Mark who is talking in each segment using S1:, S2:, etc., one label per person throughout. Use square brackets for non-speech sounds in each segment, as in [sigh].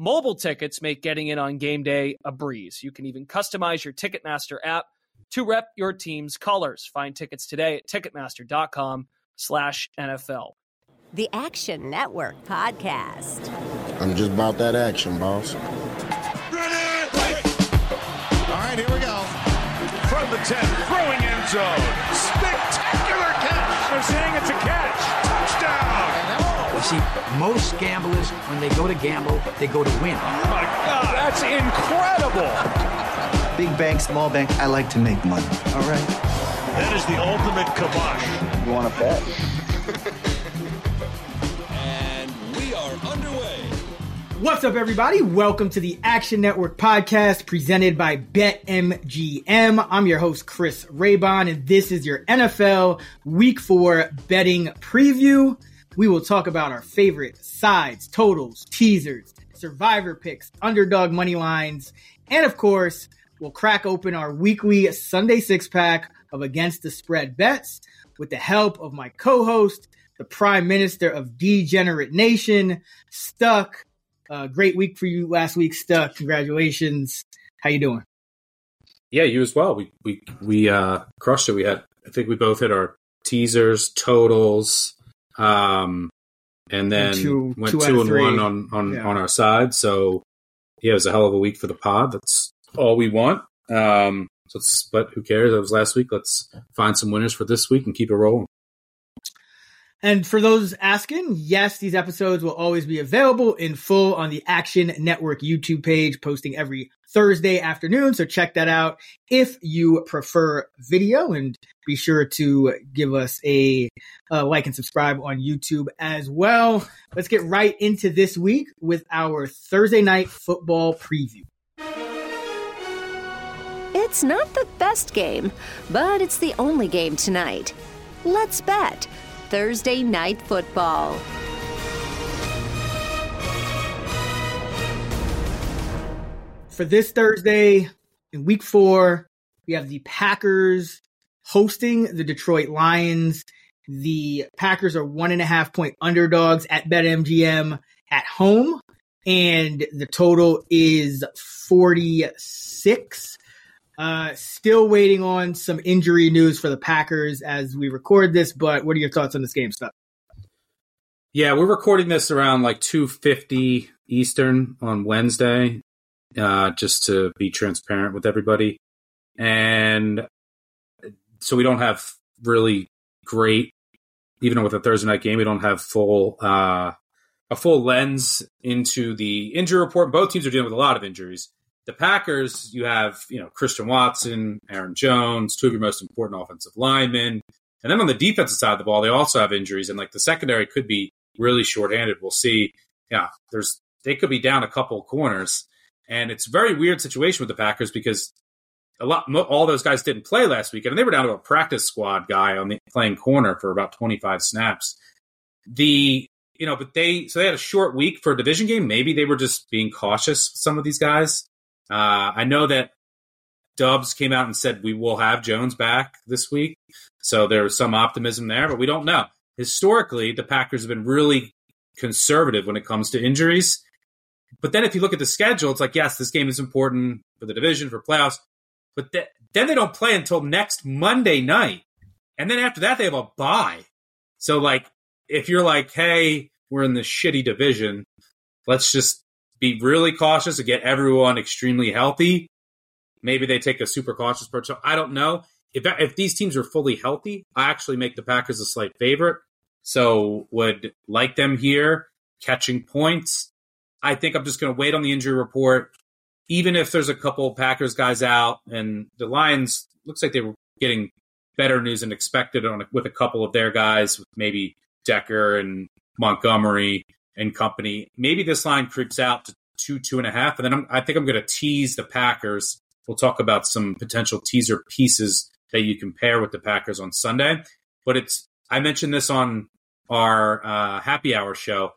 S1: Mobile tickets make getting in on game day a breeze. You can even customize your Ticketmaster app to rep your team's colors. Find tickets today at ticketmaster.com slash NFL.
S2: The Action Network podcast.
S3: I'm just about that action, boss.
S4: Ready? All right, here we go. From the 10, throwing end zone. Spectacular catch. They're saying it's a catch. Touchdown.
S5: You see, most gamblers, when they go to gamble, they go to win.
S4: Oh my God, that's incredible.
S6: Big bank, small bank, I like to make money. All right.
S4: That is the ultimate kibosh.
S6: You want to bet?
S7: and we are underway.
S8: What's up, everybody? Welcome to the Action Network podcast presented by BetMGM. I'm your host, Chris Raybon, and this is your NFL Week 4 betting preview. We will talk about our favorite sides, totals, teasers, survivor picks, underdog money lines, and of course, we'll crack open our weekly Sunday six pack of Against the Spread bets with the help of my co host, the Prime Minister of Degenerate Nation, Stuck. Uh, great week for you last week, Stuck. Congratulations. How you doing?
S9: Yeah, you as well. We we we uh, crushed it. We had I think we both hit our teasers, totals, um, and then
S8: two-
S9: went
S8: two
S9: two, and
S8: three.
S9: one on on
S8: Yeah.
S9: on our side. So yeah, it was a hell of a week for the pod. That's all we want. Um, so let's, but who cares? That was last week. Let's find some winners for this week and keep it rolling.
S8: And for those asking, yes, these episodes will always be available in full on the Action Network YouTube page, posting every Thursday afternoon. So check that out if you prefer video and be sure to give us a uh, like and subscribe on YouTube as well. Let's get right into this week with our Thursday night football preview.
S2: It's not the best game, but it's the only game tonight. Let's bet Thursday Night Football.
S8: for this Thursday in week four, we have the Packers hosting the Detroit Lions. The Packers are one and a half point underdogs at BetMGM at home, and the total is 46. Uh, still waiting on some injury news for the Packers as we record this, but what are your thoughts on this game stuff?
S9: Yeah, we're recording this around like two fifty Eastern on Wednesday, uh, just to be transparent with everybody, and so we don't have really great, even with a Thursday night game, we don't have full uh, a full lens into the injury report. Both teams are dealing with a lot of injuries. The Packers, you have you know Christian Watson, Aaron Jones, two of your most important offensive linemen, and then on the defensive side of the ball, they also have injuries, and like the secondary could be really shorthanded. We'll see. Yeah, there's they could be down a couple corners, and it's a very weird situation with the Packers because a lot all those guys didn't play last weekend, and they were down to a practice squad guy on the playing corner for about 25 snaps. The you know, but they so they had a short week for a division game. Maybe they were just being cautious. with Some of these guys. Uh, I know that Dubs came out and said we will have Jones back this week, so there was some optimism there, but we don't know. Historically, the Packers have been really conservative when it comes to injuries. But then if you look at the schedule, it's like, yes, this game is important for the division, for playoffs. But th- then they don't play until next Monday night. And then after that, they have a bye. So, like, if you're like, hey, we're in this shitty division, let's just be really cautious to get everyone extremely healthy. Maybe they take a super cautious approach. So I don't know. If, if these teams are fully healthy, I actually make the Packers a slight favorite. So would like them here catching points. I think I'm just going to wait on the injury report. Even if there's a couple Packers guys out and the Lions looks like they were getting better news than expected on with a couple of their guys, with maybe Decker and Montgomery and company. Maybe this line creeps out to two, two and a half. And then I'm, I think I'm going to tease the Packers. We'll talk about some potential teaser pieces that you can pair with the Packers on Sunday. But it's, I mentioned this on our uh, happy hour show.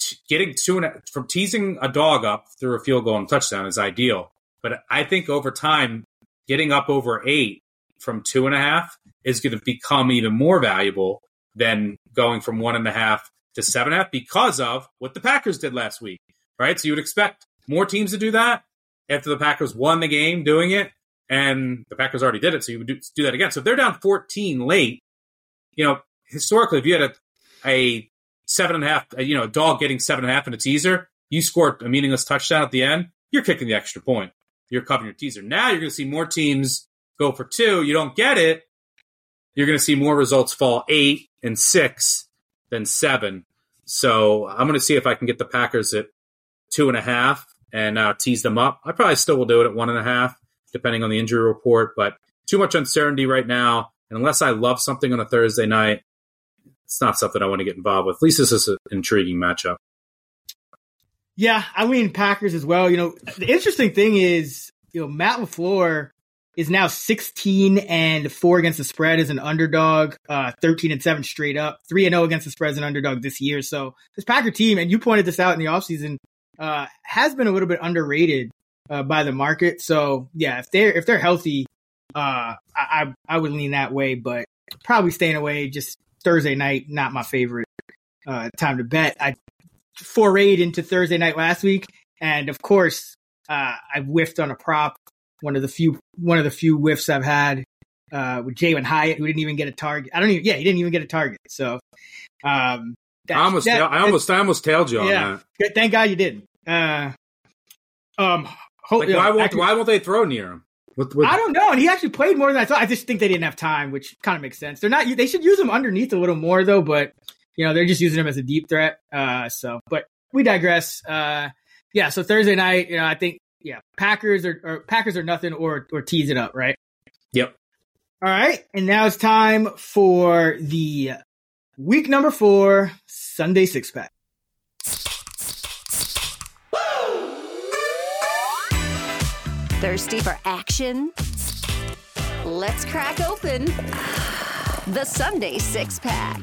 S9: T- getting two and a, from teasing a dog up through a field goal and touchdown is ideal. But I think over time, getting up over eight from two and a half is going to become even more valuable than going from one and a half to seven and a half because of what the Packers did last week, right? So you would expect more teams to do that after the Packers won the game doing it, and the Packers already did it, so you would do, do that again. So if they're down 14 late, you know, historically, if you had a, a seven and a half, you know, a dog getting seven and a half in a teaser, you scored a meaningless touchdown at the end, you're kicking the extra point. You're covering your teaser. Now you're going to see more teams go for two. You don't get it. You're going to see more results fall eight and six than seven. So I'm going to see if I can get the Packers at two and a half and uh, tease them up. I probably still will do it at one and a half, depending on the injury report. But too much uncertainty right now. And unless I love something on a Thursday night, it's not something I want to get involved with. At least this is an intriguing matchup.
S8: Yeah, I mean Packers as well. You know, the interesting thing is, you know, Matt LaFleur is now 16 and 4 against the spread as an underdog, uh, 13 and 7 straight up, 3 and 0 against the spread as an underdog this year. So this Packer team, and you pointed this out in the offseason, uh, has been a little bit underrated uh, by the market. So yeah, if they're if they're healthy, uh, I I would lean that way, but probably staying away. Just Thursday night, not my favorite uh, time to bet. I forayed into Thursday night last week, and of course, uh, I whiffed on a prop. One of the few one of the few whiffs I've had uh, with Jalin Hyatt, who didn't even get a target. I don't even. Yeah, he didn't even get a target. So, um,
S9: that, I almost, that, I almost, I almost tailed you on yeah,
S8: that. Thank God you didn't. Uh, um,
S9: like, why won't why won't they throw near him?
S8: With, with... I don't know, and he actually played more than I thought. I just think they didn't have time, which kind of makes sense. They're not. They should use him underneath a little more though, but you know they're just using him as a deep threat. Uh, so, but we digress. Uh, yeah. So Thursday night, you know, I think yeah, Packers or, or Packers are nothing or or tease it up, right?
S9: Yep.
S8: All right, and now it's time for the week number four Sunday six pack.
S2: Thirsty for action? Let's crack open the Sunday six pack.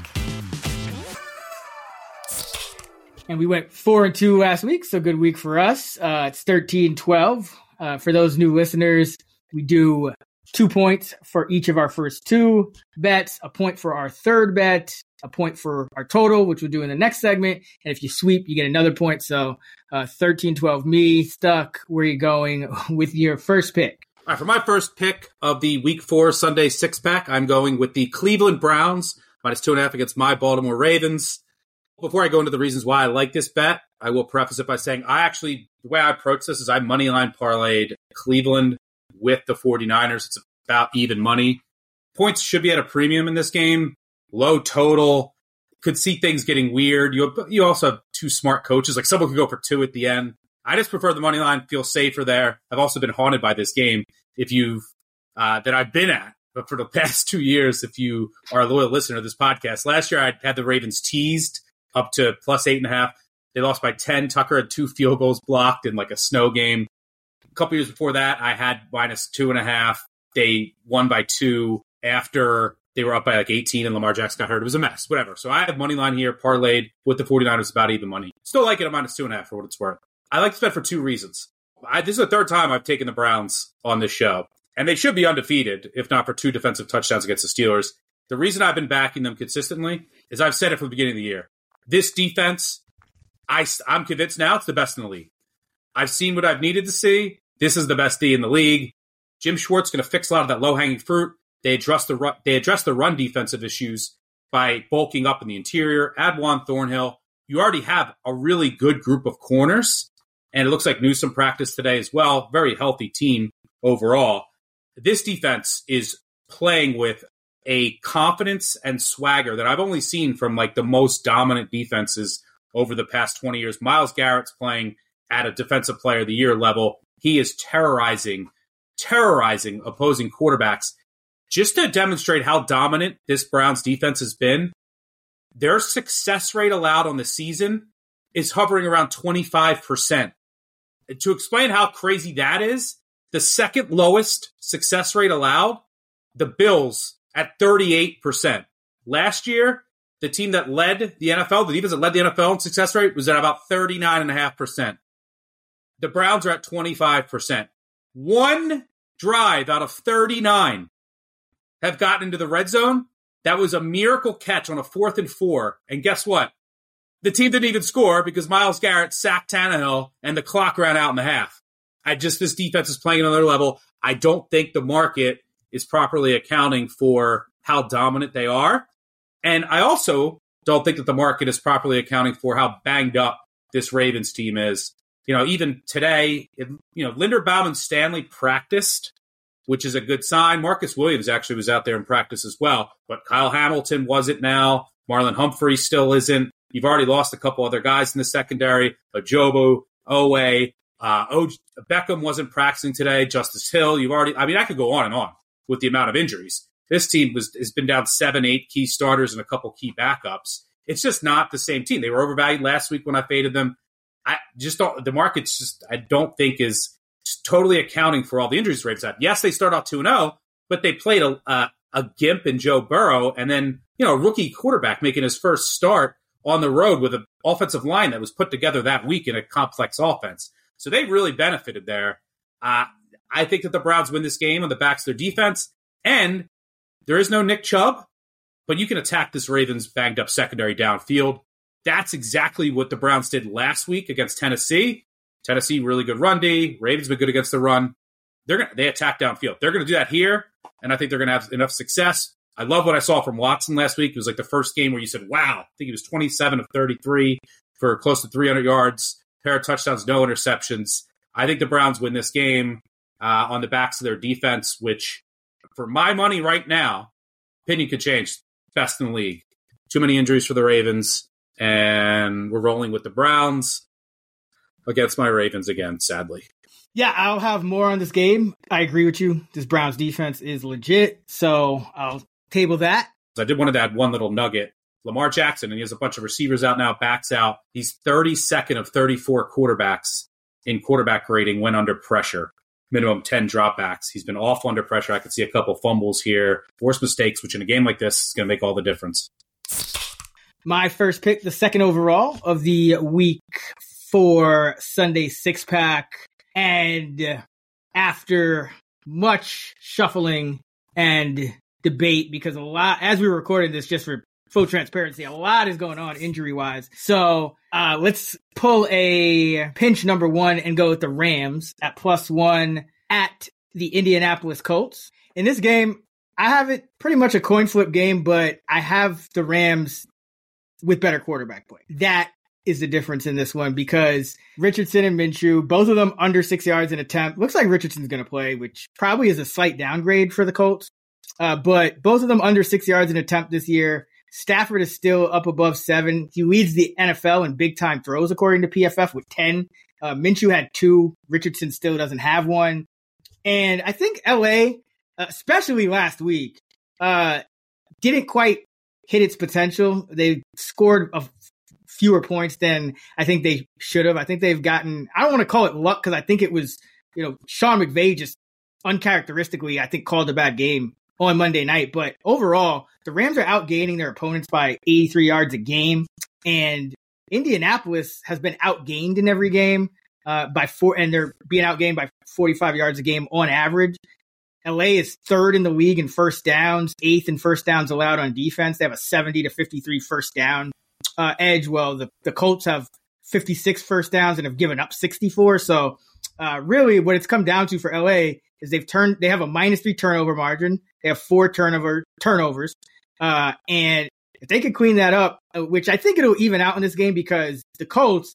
S8: And we went four and two last week, so good week for us. Uh, it's 13 12. Uh, for those new listeners, we do two points for each of our first two bets, a point for our third bet, a point for our total, which we'll do in the next segment. And if you sweep, you get another point. So uh, 13 12 me, stuck. Where you going [laughs] with your first pick?
S9: All right, for my first pick of the week four Sunday six pack, I'm going with the Cleveland Browns minus two and a half against my Baltimore Ravens. Before I go into the reasons why I like this bet, I will preface it by saying I actually, the way I approach this is I moneyline parlayed Cleveland with the 49ers. It's about even money. Points should be at a premium in this game. Low total. Could see things getting weird. You you also have two smart coaches. Like someone could go for two at the end. I just prefer the money line. Feel safer there. I've also been haunted by this game. If you've uh, that I've been at, but for the [laughs] past two years, if you are a loyal listener of this podcast, last year I had the Ravens teased up to plus eight and a half. They lost by ten. Tucker had two field goals blocked in like a snow game. A couple years before that, I had minus two and a half. They won by two after they were up by like 18 and Lamar Jackson got hurt. It was a mess, whatever. So I have money line here, parlayed with the 49ers about even money. Still like it at minus two and a half for what it's worth. I like this bet for two reasons. I, this is the third time I've taken the Browns on this show, and they should be undefeated if not for two defensive touchdowns against the Steelers. The reason I've been backing them consistently is I've said it from the beginning of the year. This defense, I, I'm convinced now it's the best in the league. I've seen what I've needed to see. This is the best D in the league. Jim Schwartz going to fix a lot of that low hanging fruit. They address the run, they address the run defensive issues by bulking up in the interior. Add Juan Thornhill. You already have a really good group of corners, and it looks like Newsome practiced today as well. Very healthy team overall. This defense is playing with a confidence and swagger that I've only seen from like the most dominant defenses over the past 20 years. Myles Garrett's playing at a defensive player of the year level. He is terrorizing, terrorizing opposing quarterbacks just to demonstrate how dominant this Browns defense has been, their success rate allowed on the season is hovering around 25%. to explain how crazy that is, the second lowest success rate allowed, the Bills at 38%. Last year, the team that led the NFL, the defense that led the NFL in success rate was at about 39.5%. The Browns are at 25%. One drive out of 39 have gotten into the red zone. That was a miracle catch on a fourth and four. And guess what? The team didn't even score because Myles Garrett sacked Tannehill and the clock ran out in the half. I just, this defense is playing another level. I don't think the market is properly accounting for how dominant they are. And I also don't think that the market is properly accounting for how banged up this Ravens team is. You know, even today, it, you know, Linderbaum and Stanley practiced, which is a good sign. Marcus Williams actually was out there in practice as well, but Kyle Hamilton wasn't now. Marlon Humphrey still isn't. You've already lost a couple other guys in the secondary. Ojabo, Oweh, uh, o- Beckham wasn't practicing today. Justice Hill. You've already. I mean, I could go on and on with the amount of injuries. This team was has been down seven, eight key starters and a couple key backups. It's just not the same team. They were overvalued last week when I faded them. I just don't. The market's just I don't think is totally accounting for all the injuries Ravens had. Yes, they start out two and zero, but they played a, a a gimp in Joe Burrow, and then you know a rookie quarterback making his first start on the road with an offensive line that was put together that week in a complex offense. So they really benefited there. Uh, I think that the Browns win this game on the backs of their defense, and there is no Nick Chubb, but you can attack this Ravens banged up secondary downfield. That's exactly what the Browns did last week against Tennessee. Tennessee really good run D. Ravens been good against the run. They're gonna they attack downfield. They're gonna do that here, and I think they're gonna have enough success. I love what I saw from Watson last week. It was like the first game where you said, "Wow!" I think he was 27 of 33 for close to 300 yards, pair of touchdowns, no interceptions. I think the Browns win this game uh, on the backs of their defense, which, for my money right now, opinion could change. Best in the league. Too many injuries for the Ravens, and we're rolling with the Browns against my Ravens again, sadly.
S8: Yeah, I'll have more on this game. I agree with you. This Browns defense is legit, so I'll table that.
S9: I did want to add one little nugget. Lamar Jackson, and he has a bunch of receivers out now, backs out. He's 32nd of 34 quarterbacks in quarterback rating when under pressure. Minimum 10 dropbacks. He's been awful under pressure. I could see a couple fumbles here, forced mistakes, which in a game like this is going to make all the difference.
S8: My first pick, the second overall of the week for Sunday six pack. And after much shuffling and debate, because a lot, as we recording this, just for full transparency, a lot is going on injury wise. So uh, let's pull a pinch number one and go with the Rams at plus one at the Indianapolis Colts. In this game, I have it pretty much a coin flip game, but I have the Rams with better quarterback play. That is the difference in this one because Richardson and Minshew, both of them under six yards in attempt. Looks like Richardson's going to play, which probably is a slight downgrade for the Colts. Uh, but both of them under six yards in attempt this year. Stafford is still up above seven. He leads the NFL in big time throws, according to PFF, with 10. Uh, Minshew had two. Richardson still doesn't have one. And I think LA, uh, especially last week, uh, didn't quite hit its potential. They scored a fewer points than I think they should have. I think they've gotten, I don't want to call it luck because I think it was, you know, Sean McVay just uncharacteristically, I think, called a bad game on Monday night. But overall, the Rams are outgaining their opponents by 83 yards a game. And Indianapolis has been outgained in every game uh, by four, and they're being outgained by 45 yards a game on average. LA is third in the league in first downs, eighth in first downs allowed on defense. They have a 70 to 53 first down uh, edge. Well, the, the Colts have 56 first downs and have given up 64. So, uh, really, what it's come down to for LA is they've turned, they have a minus three turnover margin. They have four turnover turnovers. Uh, and if they could clean that up, uh, which I think it'll even out in this game because the Colts,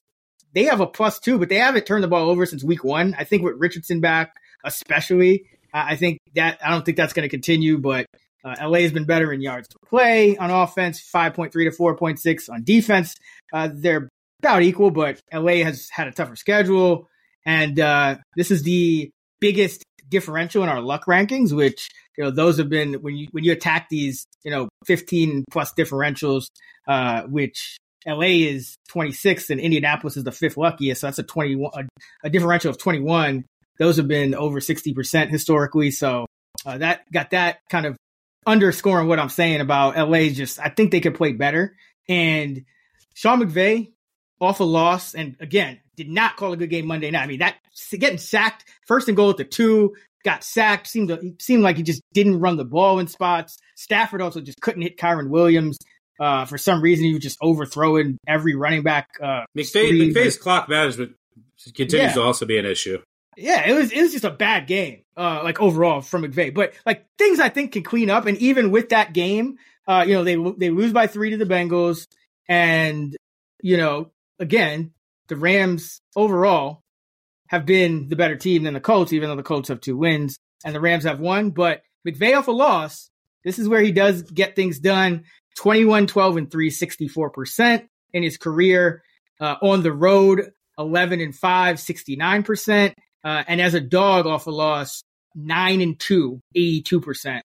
S8: they have a plus two, but they haven't turned the ball over since week one. I think with Richardson back, especially, uh, I think that, I don't think that's going to continue, but uh, LA has been better in yards per play on offense, 5.3 to 4.6 on defense. Uh, they're about equal, but LA has had a tougher schedule. And uh, this is the biggest differential in our luck rankings, which you know those have been when you when you attack these you know 15 plus differentials, uh, which LA is 26th and Indianapolis is the fifth luckiest. So that's a 21, a, a differential of 21. Those have been over 60% historically. So uh, that got that kind of underscoring what I'm saying about LA. Just, I think they could play better. And Sean McVay off a loss. And again, did not call a good game Monday night. I mean, that getting sacked first and goal at the two, got sacked. Seemed to, seemed like he just didn't run the ball in spots. Stafford also just couldn't hit Kyren Williams. Uh, for some reason, he was just overthrowing every running back. Uh,
S9: McVay, McVay's clock management continues yeah. to also be an issue.
S8: Yeah, it was it was just a bad game, uh, like overall from McVay. But like things I think can clean up, and even with that game, uh, you know, they they lose by three to the Bengals, and you know, again, the Rams overall have been the better team than the Colts, even though the Colts have two wins and the Rams have one. But McVay off a loss, this is where he does get things done. 21, 12, and 3, 64% in his career. Uh, on the road, 11 and 5, 69%. Uh, and as a dog off a loss, 9 and 2, 82%,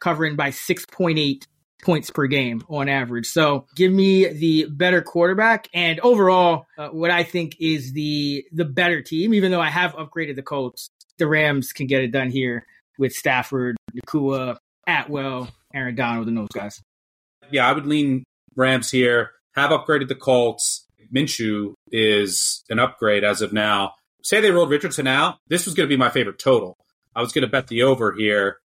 S8: covering by 6.8 points per game on average. So give me the better quarterback and overall uh, what I think is the the better team even though I have upgraded the Colts. The Rams can get it done here with Stafford, Nacua, Atwell, Aaron Donald and those guys
S9: yeah, I would lean Rams here. Have upgraded the Colts. Minshew is an upgrade as of now. Say they rolled Richardson out. This was going to be my favorite total. I was going to bet the over here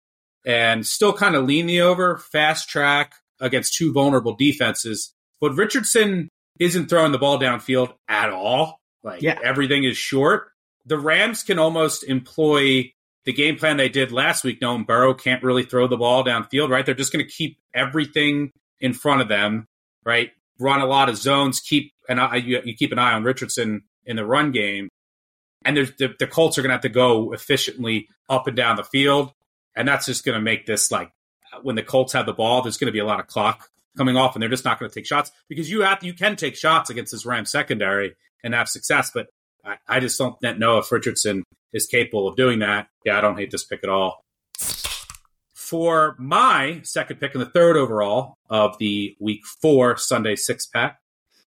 S9: and still kind of lean the over, fast track against two vulnerable defenses. But Richardson isn't throwing the ball downfield at all. Like yeah. everything is short. The Rams can almost employ the game plan they did last week, knowing Burrow can't really throw the ball downfield, right? They're just going to keep everything in front of them, right? Run a lot of zones, keep an eye, you, you keep an eye on Richardson in the run game. And the, the Colts are going to have to go efficiently up and down the field. And that's just going to make this like when the Colts have the ball, there's going to be a lot of clock coming off and they're just not going to take shots because you have, you can take shots against this Ram secondary and have success. But I, I just don't know if Richardson is capable of doing that. Yeah, I don't hate this pick at all for my second pick and the third overall of the week four Sunday six pack,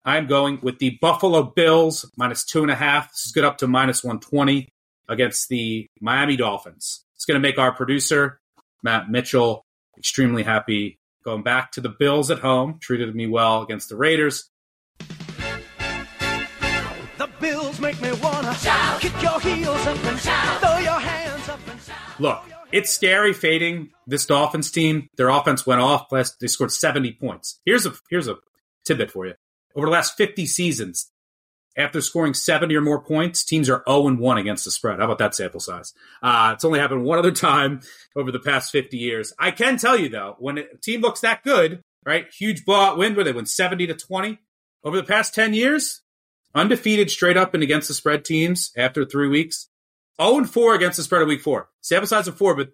S9: I'm going with the Buffalo Bills minus two and a half. This is good up to minus 120 against the Miami Dolphins. It's going to make our producer, Matt Mitchell, extremely happy. Going back to the Bills at home, treated me well against the Raiders. The Bills make me wanna shout, kick your heels up and shout, throw your hands up and shout. Look, it's scary fading this Dolphins team. Their offense went off. Last, they scored 70 points. Here's a here's a tidbit for you. Over the last 50 seasons, after scoring 70 or more points, teams are 0 and 1 against the spread. How about that sample size? Uh, it's only happened one other [laughs] time over the past 50 years. I can tell you though, when a team looks that good, right? Huge blowout win where they win 70 to 20. Over the past 10 years, undefeated straight up and against the spread teams after three weeks. 0 and 4 against the spread of week four. Sample size of four, but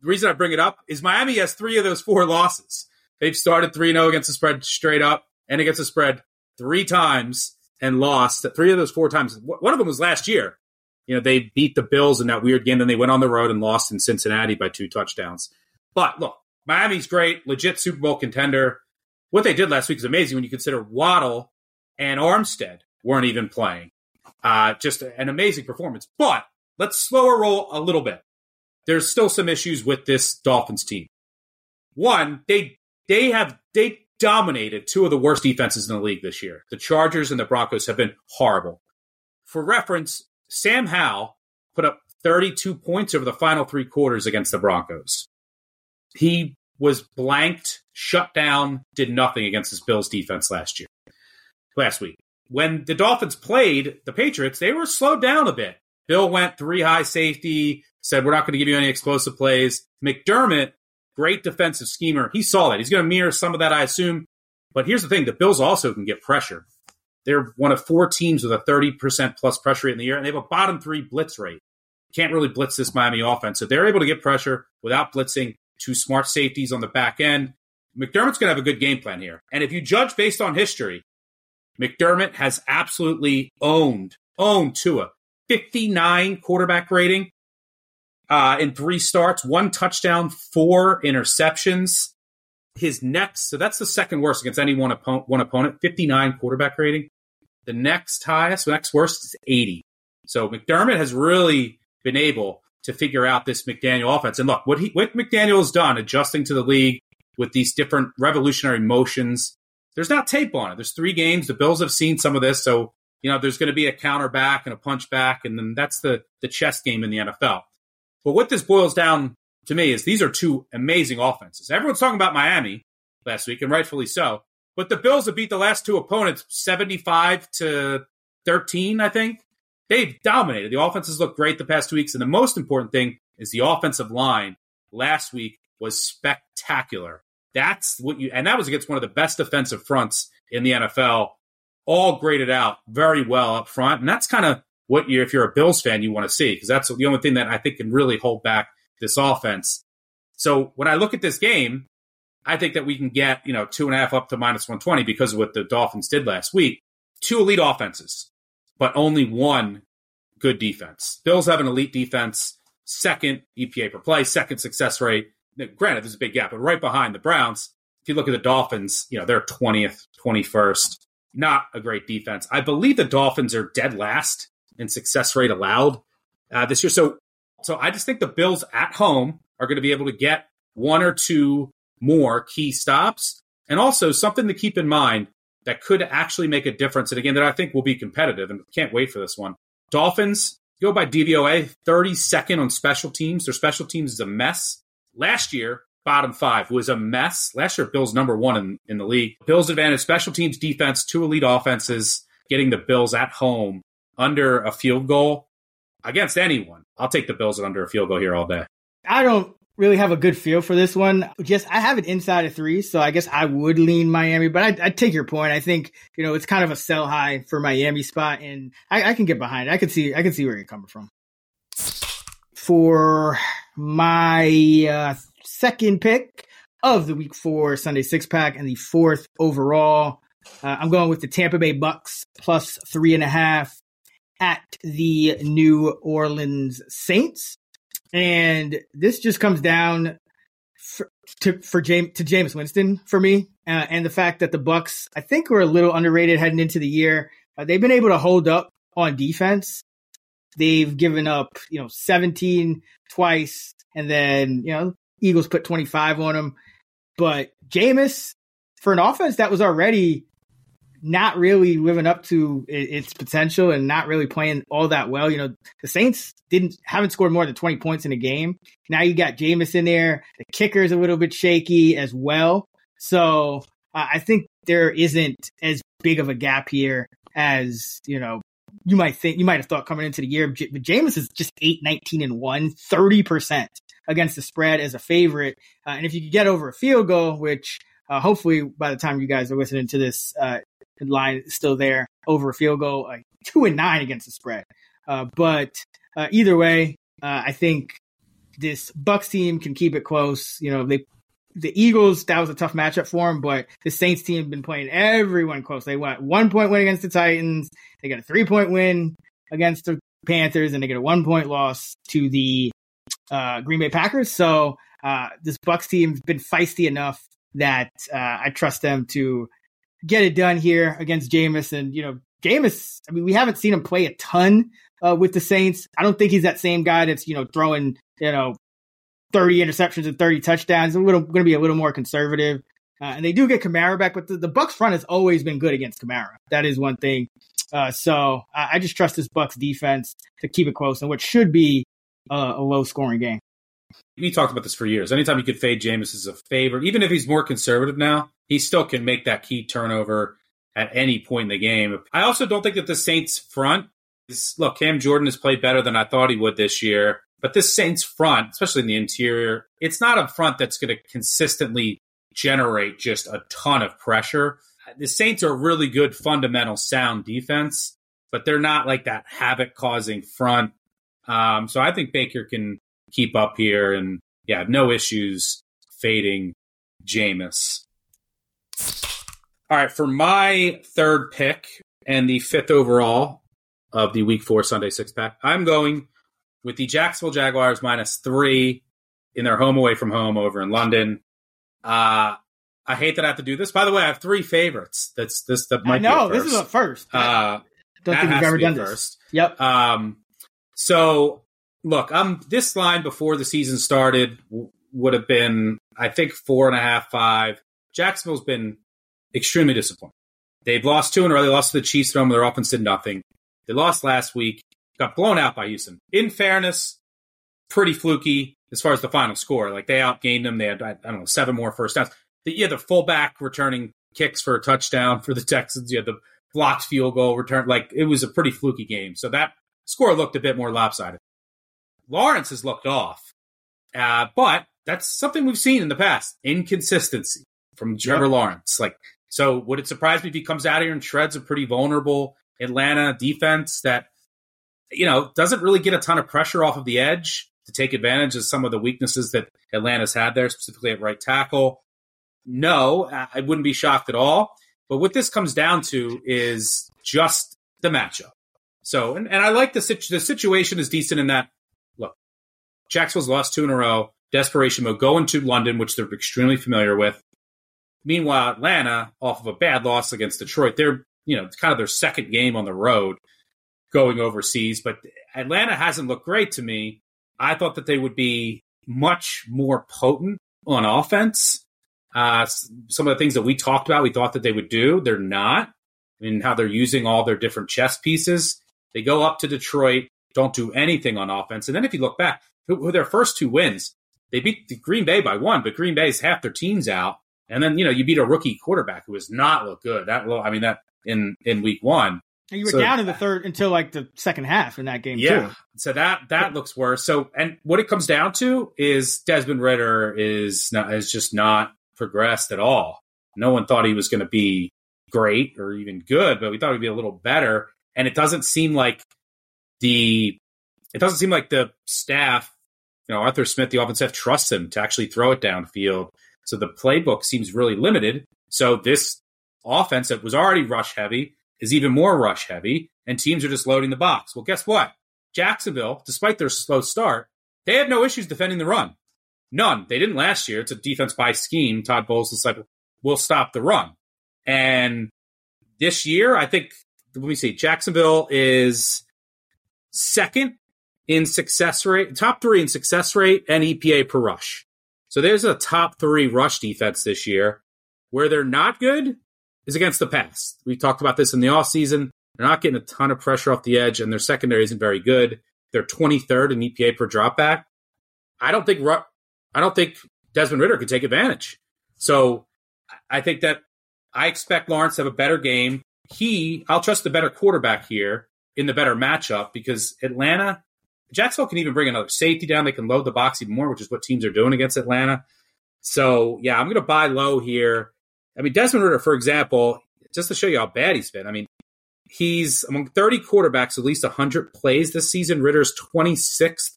S9: the reason I bring it up is Miami has three of those four [laughs] losses. They've started 3 0 against the spread straight up and against the spread three times and lost three of those four times. One of them was last year. You know, they beat the Bills in that weird game, then they went on the road and lost in Cincinnati by two touchdowns. But look, Miami's great, legit Super Bowl contender. What they did last week is amazing when you consider Waddle and Armstead weren't even playing. Uh, just an amazing performance. But let's slow a roll a little bit. There's still some issues with this Dolphins team. One, they they have they dominated two of the worst defenses in the league this year. The Chargers and the Broncos have been horrible. For reference, Sam Howell put up 32 points over the final three quarters against the Broncos. He was blanked, shut down, did nothing against this Bills defense last year, last week. When the Dolphins played the Patriots, they were slowed down a bit. Bill went three high safety, said, We're not going to give you any explosive plays. McDermott, great defensive schemer. He saw that. He's going to mirror some of that, I assume. But here's the thing the Bills also can get pressure. They're one of four teams with a 30% plus pressure rate in the year, and they have a bottom three blitz rate. Can't really blitz this Miami offense. So they're able to get pressure without blitzing. Two smart safeties on the back end. McDermott's going to have a good game plan here. And if you judge based on history, McDermott has absolutely owned, owned Tua. 59 quarterback rating uh, in three starts, one touchdown, four interceptions. his next, so that's the second worst against any one, opponent, one opponent, 59 quarterback rating. The next highest, the next worst is 80. So McDermott has really been able to figure out this McDaniel offense. And look, what he what McDaniel has done, adjusting to the league with these different revolutionary motions. There's not tape on it. There's three games. The Bills have seen some of this, so you know there's going to be a counter back and a punch back, and then that's the the chess game in the NFL. But what this boils down to me is these are two amazing offenses. Everyone's talking about Miami last week, and rightfully so. But the Bills have beat the last two opponents 75 to 13, I think. They've dominated. The offenses look great the past two weeks. And the most important thing is the offensive line last week was spectacular. That's what you, and that was against one of the best defensive fronts in the NFL, all graded out very well up front. And that's kind of what you, if you're a Bills fan, you want to see, because that's the only thing that I think can really hold back this offense. So when I look at this game, I think that we can get, you know, two and a half up to minus 120 because of what the Dolphins did last week. Two elite offenses, but only one good defense. Bills have an elite defense, second EPA per play, second success rate. Granted, there's a big gap, but right behind the Browns, if you look at the Dolphins, you know, they're 20th, 21st. Not a great defense. I believe the Dolphins are dead last in success rate allowed uh, this year. So, so I just think the Bills at home are going to be able to get one or two more key stops. And also something to keep in mind that could actually make a difference. And again, that I think will be competitive and can't wait for this one. Dolphins go by DVOA, 32nd on special teams. Their special teams is a mess. Last year, bottom five was a mess. Last year, Bills number one in, in the league. Bills advantage special teams defense, two elite offenses, getting the Bills at home under a field goal against anyone. I'll take the Bills under a field goal here all day.
S8: I don't really have a good feel for this one. Just I have it inside of three, so I guess I would lean Miami, but I, I take your point. I think you know it's kind of a sell high for Miami spot, and I, I can get behind it. I can see I can see where you're coming from. For my uh, second pick of the week four Sunday six pack and the fourth overall, uh, I'm going with the Tampa Bay Bucks plus three and a half at the New Orleans Saints. And this just comes down for, to for James to Jameis Winston for me, uh, and the fact that the Bucks I think were a little underrated heading into the year. Uh, they've been able to hold up on defense. They've given up you know 17 twice, and then you know Eagles put 25 on them. But Jameis for an offense that was already not really living up to its potential and not really playing all that well. You know, the Saints didn't haven't scored more than 20 points in a game. Now you got Jameis in there. The kicker is a little bit shaky as well. So uh, I think there isn't as big of a gap here as, you know, you might think, you might have thought coming into the year. But Jameis is just 8, 19 and 1, 30% against the spread as a favorite. Uh, and if you could get over a field goal, which uh, hopefully by the time you guys are listening to this, uh, line still there over a field goal, like two and nine against the spread. Uh, but uh, either way, uh, I think this Bucks team can keep it close. You know, they the Eagles that was a tough matchup for them, but the Saints team have been playing everyone close. They went one point win against the Titans, they got a three point win against the Panthers, and they get a one point loss to the uh, Green Bay Packers. So uh, this Bucks team's been feisty enough that uh, I trust them to get it done here against Jameis. And, you know, Jameis, I mean, we haven't seen him play a ton uh, with the Saints. I don't think he's that same guy that's, you know, throwing, you know, 30 interceptions and 30 touchdowns. A little going to be a little more conservative. Uh, and they do get Kamara back, but the, the Bucks front has always been good against Kamara. That is one thing. Uh, so I, I, just trust this Bucks defense to keep it close and what should be a low scoring game.
S9: We talked about this for years. Anytime you could fade Jameis as a favorite, even if he's more conservative now, he still can make that key turnover at any point in the game. I also don't think that the Saints front is look, Cam Jordan has played better than I thought he would this year. But this Saints front, especially in the interior, it's not a front that's going to consistently generate just a ton of pressure. The Saints are really good fundamental sound defense, but they're not like that havoc causing front. Um, so I think Baker can keep up here and yeah, no issues fading Jameis. All right, for my third pick and the fifth overall of the Week Four Sunday six pack, I'm going with the Jacksonville Jaguars minus three in their home away from home over in London. Uh, I hate that I have to do this. By the way, I have three favorites. That's this that might
S8: I know
S9: be a
S8: this is a first.
S9: Uh,
S8: don't think we've ever done this.
S9: first.
S8: Yep.
S9: Um, so look, this line before the season started w- would have been, I think, four and a half, five. Jacksonville's been extremely disappointing. They've lost two in a row. They lost to the Chiefs from their offense did nothing. They lost last week, got blown out by Houston. In fairness, pretty fluky as far as the final score. Like they outgained them. They had, I don't know, seven more first downs. The, you had the fullback returning kicks for a touchdown for the [laughs] Texans. You had the blocked field goal return. Like it was a pretty fluky game. So that score looked a bit more lopsided. Lawrence has looked off, uh, but that's something we've seen in the past: inconsistency from Trevor
S8: Yep.
S9: Lawrence. Like, so would it surprise me if he comes out here and shreds a pretty vulnerable Atlanta defense that you know doesn't really get a ton of pressure off of the edge to take advantage of some of the weaknesses that Atlanta's had there, specifically at right tackle? No, I wouldn't be shocked at all. But what this comes down to is just the matchup. So, and, and I like the situ- the situation is decent in that. Jacksonville's lost two in a row. Desperation mode. Go into London, which they're extremely familiar with. Meanwhile, Atlanta, off of a bad loss against Detroit, they're you know kind of their second game on the road going overseas. But Atlanta hasn't looked great to me. I thought that they would be much more potent on offense. Uh, some of the things that we talked about, we thought that they would do. They're not. Mean, how they're using all their different chess pieces. They go up to Detroit, don't do anything on offense. And then if you look back, who, who their first two wins, they beat the Green Bay by one, but Green Bay's half their team's out. And then, you know, you beat a rookie quarterback who has not looked good. That, lo- I mean, that in, in week one.
S8: And you were
S9: So-
S8: down in the third until like the second half in that game
S9: Yeah.
S8: too.
S9: So that that looks worse. So and what it comes down to is Desmond Ridder is not is just not progressed at all. No one thought he was going to be great or even good, but we thought he'd be a little better. And it doesn't seem like the it doesn't seem like the staff, you know, Arthur Smith, the offensive trusts him to actually throw it downfield. So the playbook seems really limited. So this offense that was already rush heavy is even more rush heavy, and teams are just loading the box. Well, guess what? Jacksonville, despite their slow start, they have no issues defending the run. None. They didn't last year. It's a defense by scheme. Todd Bowles is like, we'll stop the run. And this year, I think, let me see, Jacksonville is second in success rate, top three in success rate and EPA per rush. So there's a top three rush defense this year. Where they're not good is against the pass. We talked about this in the offseason. They're not getting a ton of pressure off the edge, and their secondary isn't very good. They're 23rd in EPA per dropback. I don't think I don't think Desmond Ridder could take advantage. So I think that I expect Lawrence to have a better game. He, I'll trust the better quarterback here in the better matchup because Atlanta, Jacksonville can even bring another safety down. They can load the box even more, which is what teams are doing against Atlanta. So yeah, I'm going to buy low here. I mean, Desmond Ridder, for example, just to show you how bad he's been. I mean, he's among 30 quarterbacks, at least 100 plays this season. Ridder's 26th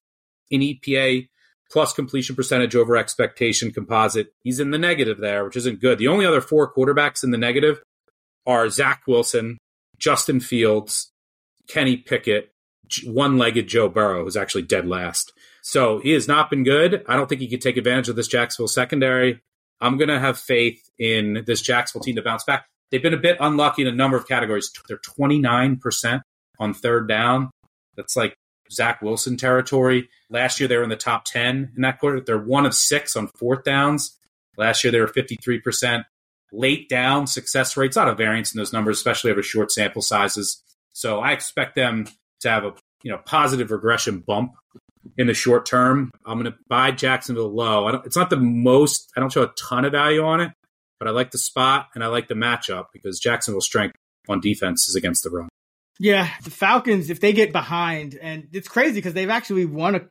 S9: in EPA plus completion percentage over expectation composite. He's in the negative there, which isn't good. The only other four quarterbacks in the negative are Zach Wilson, Justin Fields, Kenny Pickett, one legged Joe Burrow, who's actually dead last. So he has not been good. I don't think he could take advantage of this Jacksonville secondary. I'm going to have faith in this Jacksonville team to bounce back. They've been a bit unlucky in a number of categories. They're 29% on third down. That's like Zach Wilson territory. Last year, they were in the top 10 in that quarter. They're one of six on fourth downs. Last year, they were 53%. Late down success rates, a lot of variance in those numbers, especially over short sample sizes. So I expect them to have a you know positive regression bump in the short term. I'm going to buy Jacksonville low. I don't, it's not the most. I don't show a ton of value on it, but I like the spot and I like the matchup because Jacksonville's strength on defense is against the run.
S8: Yeah, the Falcons, if they get behind, and it's crazy because they've actually won a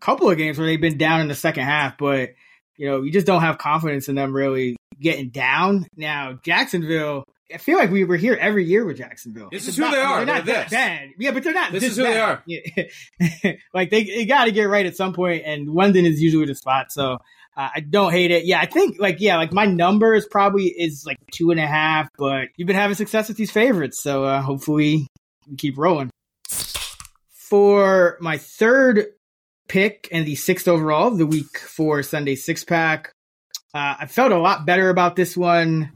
S8: couple of games where they've been down in the second half, but you know, you just don't have confidence in them really getting down. Now, Jacksonville, I feel like we were here every year with Jacksonville.
S9: This
S8: It's
S9: is who
S8: about-
S9: they are.
S8: They're not
S9: They're this.
S8: bad. Yeah, but they're not.
S9: This
S8: This,
S9: is who they are. [laughs]
S8: Like they, they got to get right at some point, and London is usually the spot. So uh, I don't hate it. Yeah, I think like yeah, like my number is probably is like two and a half, but you've been having success with these favorites, so uh, hopefully we keep rolling. For my third pick and the sixth overall of the week for Sunday six pack, Uh, I felt a lot better about this one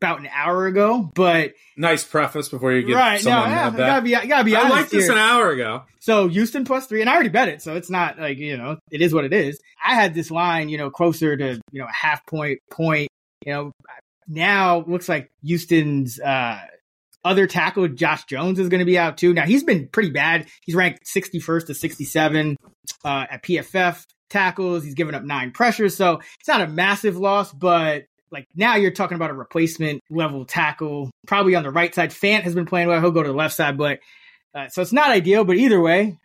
S8: about an hour ago, but
S9: nice preface before you get
S8: right. No, yeah, I gotta be, I gotta be
S9: I liked this
S8: here.
S9: an hour ago.
S8: So Houston plus three, and I already bet it, so it's not like you know it is what it is. I had this line, you know, closer to you know a half point point. You know, now looks like Houston's uh, other tackle Josh Jones is going to be out too. Now he's been pretty bad. He's ranked 61st to 67 uh, at PFF tackles. He's given up nine pressures, so it's not a massive loss, but like now you're talking about a replacement level tackle, probably on the right side. Fant has been playing well. He'll go to the left side, but uh, so it's not ideal. But either way,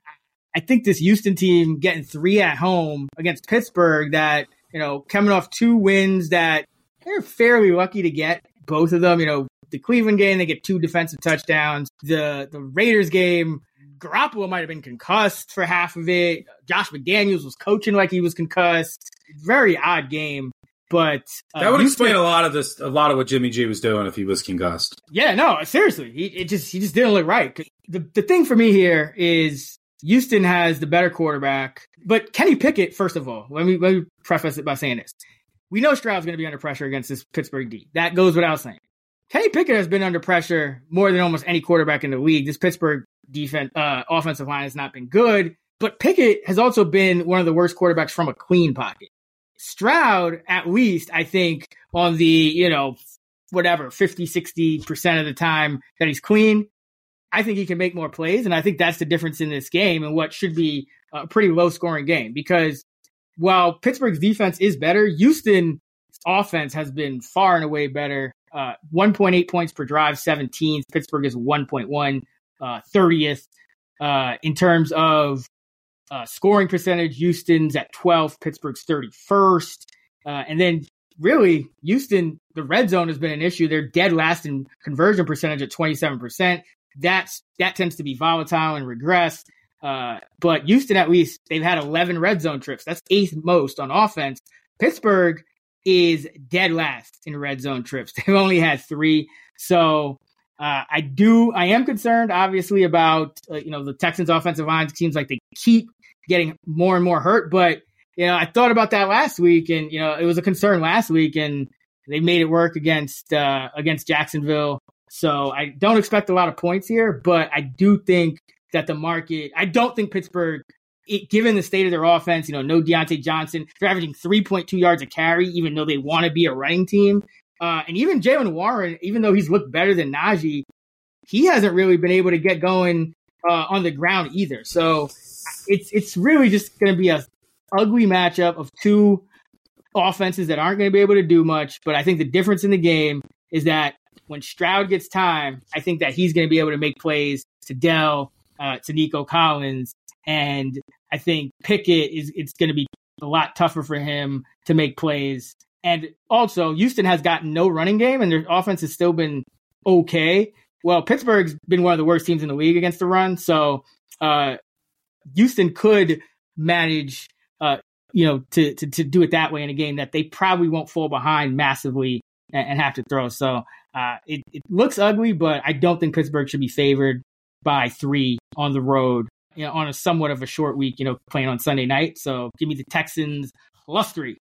S8: I think this Houston team getting three at home against Pittsburgh, that you know, coming off two wins that they're fairly lucky to get both of them. You know, the Cleveland game they get two defensive touchdowns. The the Raiders game. Garoppolo might have been concussed for half of it. Josh McDaniels was coaching like he was concussed. Very odd game. But uh,
S9: That would explain a lot of this, a lot of what Jimmy G was doing if he was concussed.
S8: Yeah, no, seriously, he it just he just didn't look right. The the thing for me here is Houston has the better quarterback, but Kenny Pickett. First of all, let me let me preface it by saying this: we know Stroud's going to be under pressure against this Pittsburgh D. That goes without saying. Kenny Pickett has been under pressure more than almost any quarterback in the league. This Pittsburgh defense uh, offensive line has not been good, but Pickett has also been one of the worst quarterbacks from a clean pocket. Stroud, at least, I think, on the, you know, whatever, 50, 60% of the time that he's clean, I think he can make more plays. And I think that's the difference in this game and what should be a pretty low scoring game because while Pittsburgh's defense is better, Houston's offense has been far and away better. Uh, 1.8 points per drive, 17th. Pittsburgh is 1.1, uh, 30th. Uh, in terms of uh, scoring percentage, Houston's at 12th, Pittsburgh's 31st. Uh, and then really, Houston, the red zone has been an issue. They're dead last in conversion percentage at 27%. That's that tends to be volatile and regress. Uh, but Houston, at least, they've had 11 red zone trips. That's eighth most on offense. Pittsburgh is dead last in red zone trips. [laughs] They've only had three. So uh, I do, I am concerned, obviously, about uh, you know the Texans' offensive line. It seems like they keep getting more and more hurt. But you know, I thought about that last week, and you know, it was a concern last week, and they made it work against uh, against Jacksonville. So I don't expect a lot of points here, but I do think that the market. I don't think Pittsburgh, it, given the state of their offense, you know, no Diontae Johnson, they're averaging three point two yards a carry, even though they want to be a running team. Uh, and even Jaylen Warren, even though he's looked better than Najee, he hasn't really been able to get going uh, on the ground either. So it's it's really just going to be a ugly matchup of two offenses that aren't going to be able to do much. But I think the difference in the game is that when Stroud gets time, I think that he's going to be able to make plays to Dell, uh, to Nico Collins, and I think Pickett is it's going to be a lot tougher for him to make plays. And also, Houston has gotten no running game, and their offense has still been okay. Well, Pittsburgh's been one of the worst teams in the league against the run, so uh, Houston could manage, uh, you know, to, to to do it that way in a game that they probably won't fall behind massively and, and have to throw. So uh, it, it looks ugly, but I don't think Pittsburgh should be favored by three on the road, you know, on a somewhat of a short week, you know, playing on Sunday night. So give me the Texans plus three.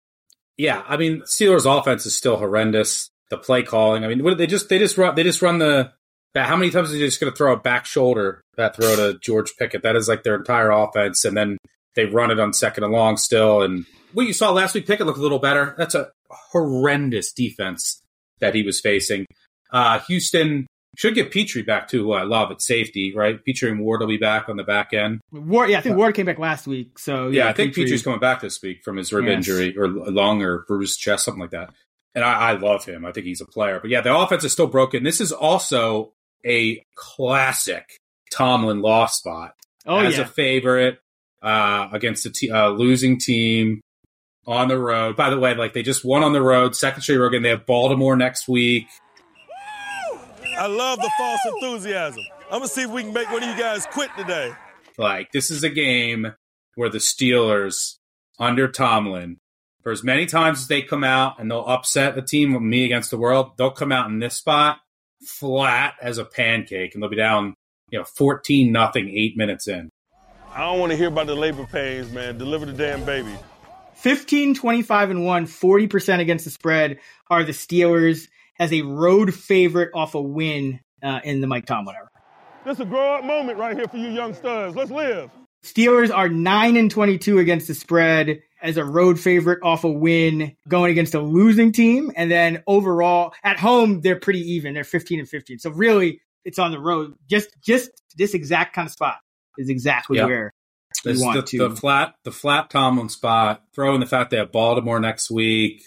S9: Yeah, I mean, Steelers' offense is still horrendous. The play calling, I mean, what, they just they just run they just run the. How many times are they just going to throw a back shoulder that throw to George Pickens? That is like their entire offense, and then they run it on second and long still. And what you saw last week, Pickett looked a little better. That's a horrendous defense that he was facing. Uh, Houston should get Pitre back too, who I love at safety, right? Pitre and Ward will be back on the back end.
S8: Ward, yeah, I think Ward came back last week. So
S9: Yeah,
S8: yeah,
S9: I think
S8: Pitre-
S9: Pitre's coming back this week from his rib
S8: Yes.
S9: injury or lung or bruised chest, something like that. And I, I love him. I think he's a player. But yeah, the offense is still broken. This is also a classic Tomlin loss spot
S8: Oh
S9: as
S8: yeah,
S9: a favorite uh, against a uh, losing team on the road. By the way, like they just won on the road, second straight road game. They have Baltimore next week.
S7: I love the false enthusiasm. I'm gonna see if we can make one of you guys quit today.
S9: Like this is a game where the Steelers under Tomlin, for as many times as they come out and they'll upset a team, with me against the world, they'll come out in this spot flat as a pancake, and they'll be down, you know, fourteen nothing, eight minutes in.
S7: I don't want to hear about the labor pains, man. Deliver the damn baby.
S8: 15, 25, and 1, 40% against the spread are the Steelers as a road favorite off a win uh, in the Mike Tomlin era.
S7: This is a grow up moment right here for you young studs. Let's live.
S8: Steelers are 9 and 22 against the spread as a road favorite off a win going against a losing team. And then overall at home, they're pretty even. They're 15 and 15. So really it's on the road. Just, just this exact kind of spot is exactly yep. where you want
S9: the,
S8: to.
S9: The flat, the flat Tomlin spot, throw in the fact they have Baltimore next week.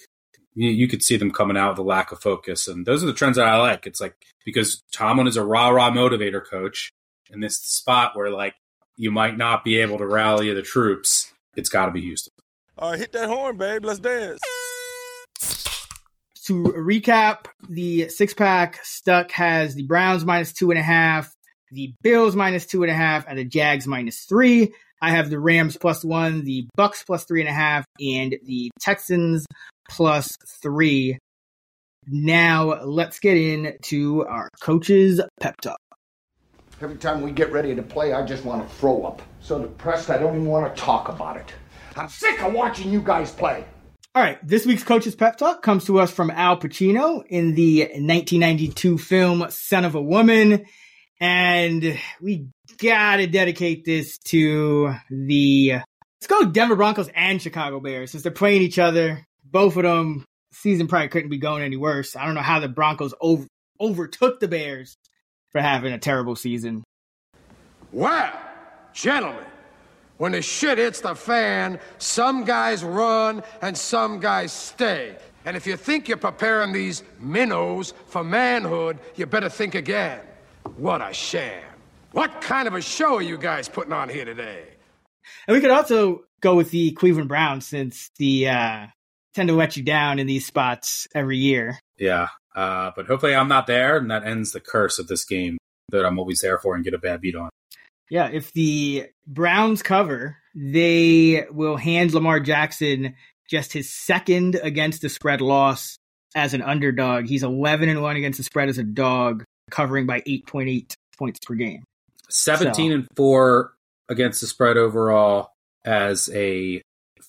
S9: You, you could see them coming out with a lack of focus. And those are the trends that I like. It's like, because Tomlin is a rah rah motivator coach and this spot where like you might not be able to rally the troops, it's got to be Houston.
S7: All right, hit that horn, babe. Let's dance.
S8: To recap, the six pack stuck has the Browns minus two and a half, the Bills minus two and a half, and the Jags minus three. I have the Rams plus one, the Bucs plus three and a half, and the Texans plus three. Now let's get into our coaches pep talk.
S10: Every time we get ready to play, I just want to throw up. So depressed, I don't even want to talk about it. I'm sick of watching you guys play.
S8: All right, this week's coach's pep talk comes to us from Al Pacino in the 1992 film Scent of a Woman. And we gotta dedicate this to the, let's go Denver Broncos and Chicago Bears since they're playing each other. Both of them, season probably couldn't be going any worse. I don't know how the Broncos over, overtook the Bears for having a terrible season.
S11: Well, gentlemen, when the shit hits the fan, some guys run and some guys stay. And if you think you're preparing these minnows for manhood, you better think again. What a sham. What kind of a show are you guys putting on here today?
S8: And we could also go with the Cleveland Browns since the uh, tend to let you down in these spots every year.
S9: Yeah, uh, but hopefully I'm not there, and that ends the curse of this game that I'm always there for and get a bad beat on.
S8: Yeah, if the Browns cover, they will hand Lamar Jackson just his second against the spread loss as an underdog. He's 11 and 1 against the spread as a dog, covering by 8.8 points per game.
S9: 17 so. and 4 against the spread overall as a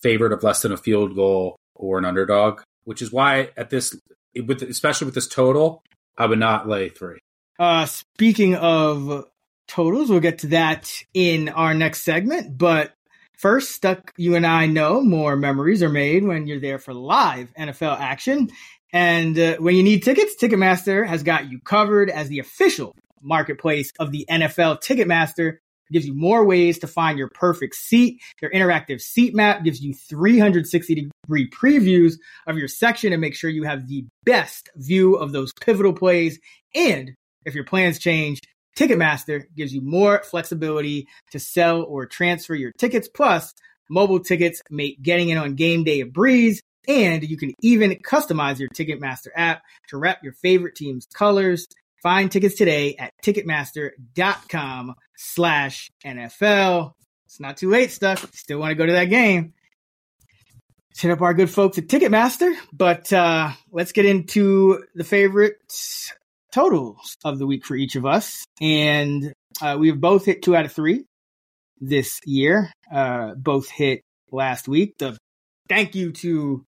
S9: favorite of less than a field goal or an underdog, which is why at this with especially with this total, I would not lay 3.
S8: Uh speaking of totals. We'll get to that in our next segment. But first, Stuck, you and I know more memories are made when you're there for live NFL action. And uh, when you need tickets, Ticketmaster has got you covered as the official marketplace of the NFL. Ticketmaster gives you more ways to find your perfect seat. Their interactive seat map gives you 360 degree previews of your section and make sure you have the best view of those pivotal plays. And if your plans change, Ticketmaster gives you more flexibility to sell or transfer your tickets. Plus, mobile tickets make getting in on game day a breeze. And you can even customize your Ticketmaster app to wrap your favorite team's colors. Find tickets today at ticketmaster.com slash NFL. It's not too late stuff. Still want to go to that game. Hit up our good folks at Ticketmaster, but uh, let's get into the favorites totals of the week for each of us. And uh, we have both hit two out of three this year. Uh, both hit last week. The thank you to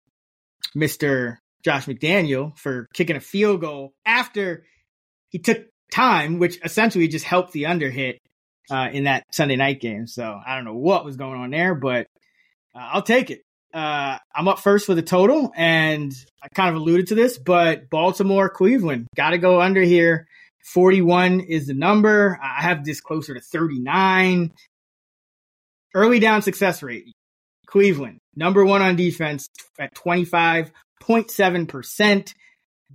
S8: Mr. Josh McDaniel for kicking a field goal after he took time, which essentially just helped the under hit uh, in that Sunday night game. So I don't know what was going on there, but uh, I'll take it uh, I'm up first for the total, and I kind of alluded to this, but Baltimore, Cleveland, got to go under here. 41 is the number. I have this closer to 39. Early down success rate. Cleveland, number one on defense at 25.7%.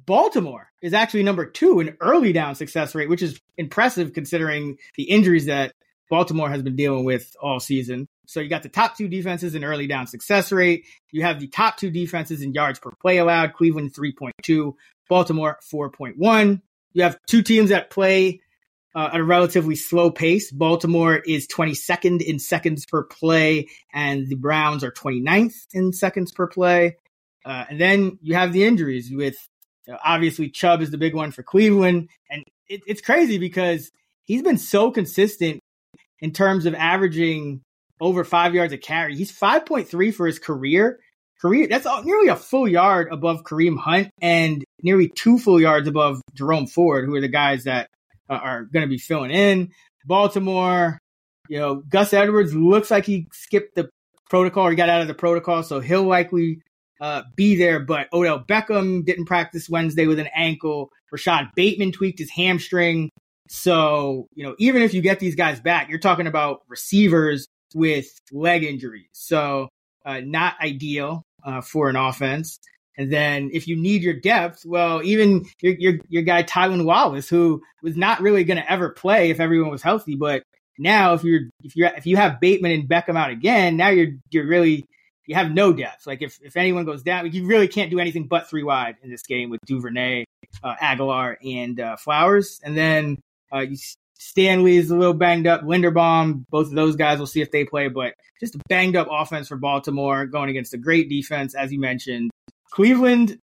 S8: Baltimore is actually number two in early down success rate, which is impressive considering the injuries that Baltimore has been dealing with all season. So you got the top two defenses in early down success rate. You have the top two defenses in yards per play allowed. Cleveland 3.2, Baltimore 4.1. You have two teams that play uh, at a relatively slow pace. Baltimore is 22nd in seconds per play, and the Browns are 29th in seconds per play. Uh, and then you have the injuries with uh, obviously Chubb is the big one for Cleveland. And it, it's crazy because he's been so consistent in terms of averaging over five yards a carry. He's 5.3 for his career, Kareem, that's nearly a full yard above Kareem Hunt and nearly two full yards above Jerome Ford, who are the guys that are going to be filling in. Baltimore, you know, Gus Edwards looks like he skipped the protocol he got out of the protocol, so he'll likely uh, be there. But Odell Beckham didn't practice Wednesday with an ankle. Rashod Bateman tweaked his hamstring. So, you know, even if you get these guys back, you're talking about receivers with leg injuries. So, uh, not ideal uh, for an offense. And then if you need your depth, well, even your your, your guy Tylan Wallace, who was not really going to ever play if everyone was healthy, but now if you're if you if you have Bateman and Beckham out again, now you're you're really you have no depth. Like if if anyone goes down, you really can't do anything but three wide in this game with Duvernay, uh, Agholor, and uh, Flowers. And then uh, you Stanley is a little banged up. Linderbaum, both of those guys, we'll see if they play, but just a banged up offense for Baltimore going against a great defense, as you mentioned. Cleveland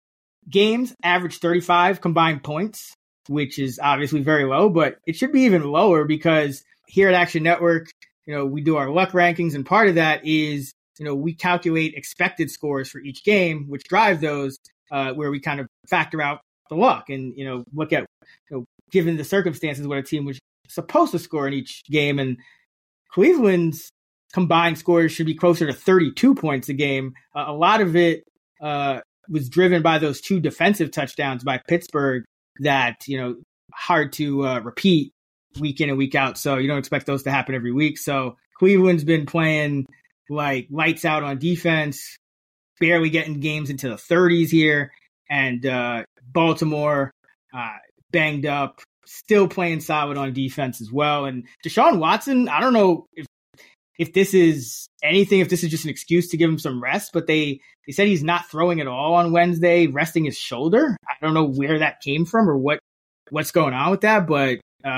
S8: games average 35 combined points, which is obviously very low, but it should be even lower because here at Action Network, you know, we do our luck rankings, and part of that is, you know, we calculate expected scores for each game, which drive those, uh, where we kind of factor out the luck and, you know, look at, you know, given the circumstances, what a team was supposed to score in each game. And Cleveland's combined scores should be closer to 32 points a game. Uh, a lot of it uh, was driven by those two defensive touchdowns by Pittsburgh that, you know, hard to uh, repeat week in and week out. So you don't expect those to happen every week. So Cleveland's been playing like lights out on defense, barely getting games into the 30s here. And uh, Baltimore uh, banged up, still playing solid on defense as well. And Deshaun Watson, I don't know if if this is anything, if this is just an excuse to give him some rest, but they they said he's not throwing at all on Wednesday, resting his shoulder. I don't know where that came from or what what's going on with that, but uh,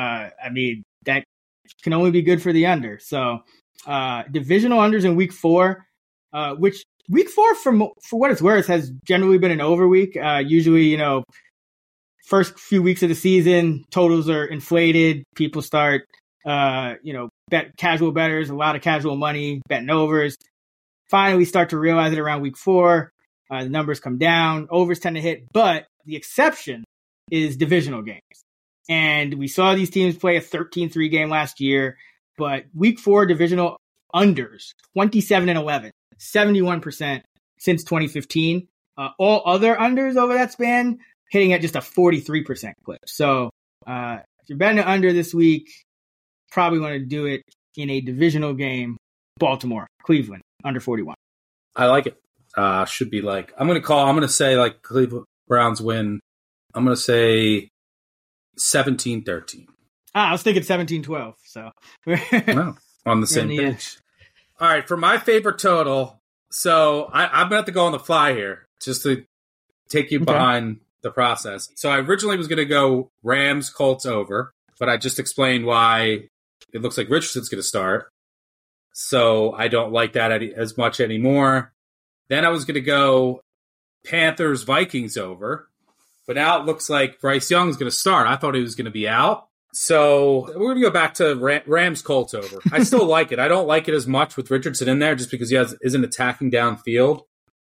S8: I mean that can only be good for the under. So uh, divisional unders in week four, uh, which week four for for what it's worth has generally been an over week. Uh, usually, you know, first few weeks of the season, totals are inflated. People start, uh, you know, bet casual betters, a lot of casual money, betting overs. Finally, start to realize it around week four. Uh, the numbers come down, overs tend to hit, but the exception is divisional games. And we saw these teams play a 13 3 game last year, but week four divisional unders 27 and 11, 71% since 2015. Uh, all other unders over that span hitting at just a 43% clip. So uh, if you're betting under this week, probably want to do it in a divisional game. Baltimore, Cleveland, under 41.
S9: I like it. Uh, should be like, I'm going to call, I'm going to say like Cleveland Browns win. I'm going to say 17 13.
S8: Ah, I was thinking 17 12. So, [laughs]
S9: on the same page. All right, for my favorite total, so I, I'm going to have to go on the fly here just to take you okay. behind the process. So I originally was going to go Rams Colts over, but I just explained why it looks like Richardson's going to start. So I don't like that as much anymore. Then I was going to go Panthers Vikings over, but now it looks like Bryce Young's going to start. I thought he was going to be out. So we're going to go back to Rams Colts over. I still [laughs] like it. I don't like it as much with Richardson in there just because he has, isn't attacking downfield.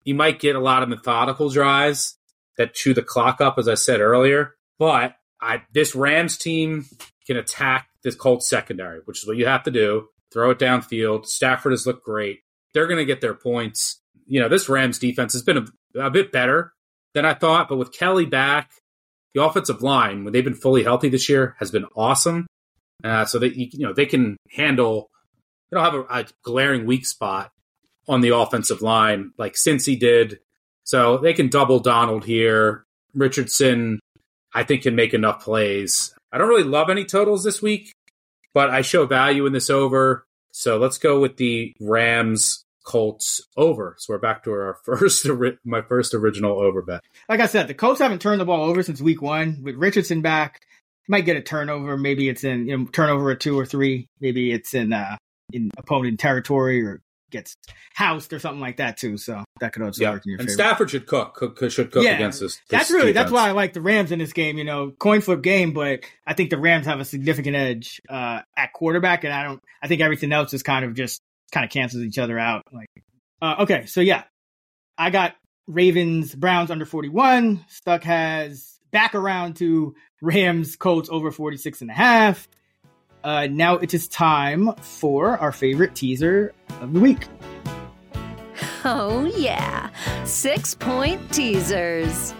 S9: You might get a lot of methodical drives that chew the clock up, as I said earlier. But I, this Rams team can attack this Colts secondary, which is what you have to do. Throw it downfield. Stafford has looked great. They're going to get their points. You know, this Rams defense has been a, a bit better than I thought, but with Kelly back, the offensive line, when they've been fully healthy this year, has been awesome. Uh, so that you know they can handle. They don't have a, a glaring weak spot on the offensive line like Cincy did so they can double Donald here. Richardson, I think, can make enough plays. I don't really love any totals this week, but I show value in this over. So let's go with the Rams Colts over. So we're back to our [laughs] first, my first original over bet.
S8: Like I said, the Colts haven't turned the ball over since week one. With Richardson back, might get a turnover. Maybe it's in you know, turnover or two or three. Maybe it's in uh, in opponent territory or gets housed or something like that too. So that could also yeah. work in your
S9: and
S8: favor.
S9: Stafford should cook, cook should cook yeah, against this. this
S8: that's really
S9: defense.
S8: that's why I like the Rams in this game. You know, coin flip game, but I think the Rams have a significant edge uh, at quarterback, and I don't. I think everything else is kind of just kind of cancels each other out. Like, uh, okay, so yeah, I got Ravens Browns under 41. Stuck has back around to Rams Colts over 46 and a half. Uh, now it is time for our favorite teaser of the week.
S2: Oh, yeah. Six point teasers.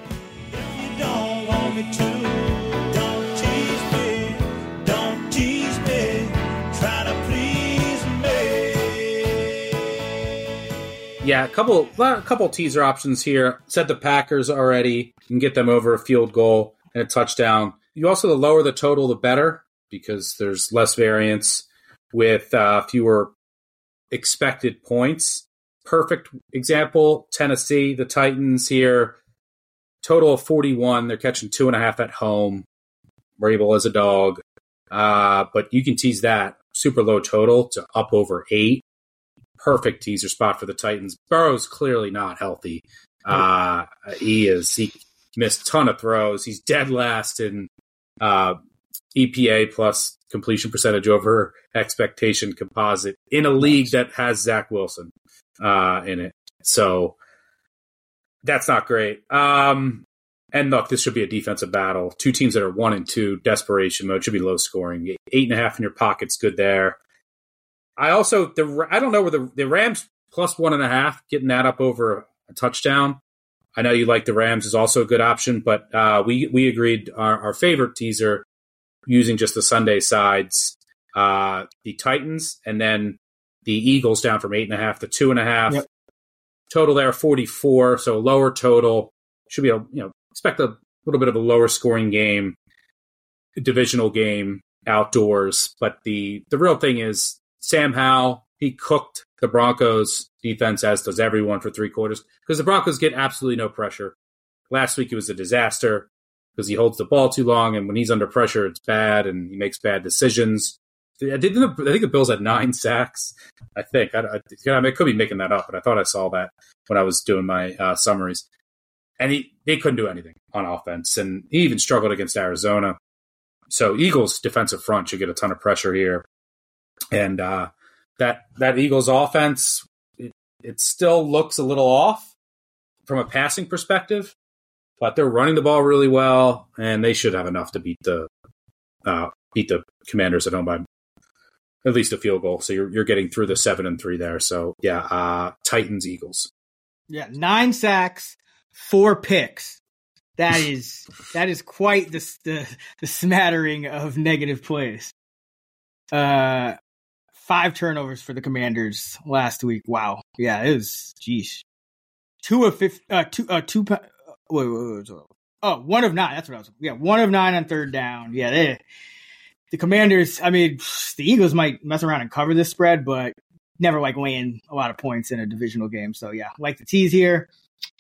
S9: Yeah, a couple a couple teaser options here. Set the Packers already. and get them over a field goal and a touchdown. You also the lower the total, the better because there's less variance with uh, fewer expected points. Perfect example: Tennessee, the Titans here. Total of 41. They're catching two and a half at home. Vrabel as a dog, uh, but you can tease that super low total to up over eight perfect teaser spot for the Titans. Burrow's clearly not healthy. Uh, he is. He missed a ton of throws. He's dead last in uh, EPA plus completion percentage over expectation composite in a league that has Zach Wilson uh, in it. So that's not great. Um, and look, this should be a defensive battle. Two teams that are one and two, desperation mode should be low scoring. Eight and a half in your pocket's good there. I also the I don't know where the the Rams plus one and a half getting that up over a touchdown. I know you like the Rams is also a good option, but uh, we we agreed our, our, favorite teaser using just the Sunday sides, uh, the Titans, and then the Eagles down from eight and a half to two and a half. Yep. Total there forty four, so lower total should be a you know expect a little bit of a lower scoring game, divisional game outdoors. But the the real thing is Sam Howell, he cooked the Broncos defense, as does everyone, for three quarters because the Broncos get absolutely no pressure. Last week it was a disaster because he holds the ball too long, and when he's under pressure, it's bad, and he makes bad decisions. I, think the Bills had nine [laughs] sacks. I think I, I, I, could be making that up, but I thought I saw that when I was doing my uh, summaries. And he they couldn't do anything on offense, and he even struggled against Arizona. So Eagles defensive front should get a ton of pressure here and uh, that that Eagles offense it, it, still looks a little off from a passing perspective, but they're running the ball really well, and they should have enough to beat the uh, beat the Commanders at home by at least a field goal. So you're you're getting through the seven and three there. So yeah, uh, Titans Eagles.
S8: Yeah, nine sacks, four picks. That [laughs] is that is quite the, the the smattering of negative plays. Uh, five turnovers for the Commanders last week. Wow. Yeah, it was, geez. Two of fifth, uh, two, uh, two, wait, wait, wait, wait, oh, one of nine. That's what I was, yeah, one of nine on third down. Yeah, they, the Commanders, I mean, the Eagles might mess around and cover this spread, but never like laying a lot of points in a divisional game. So yeah, like the tease here.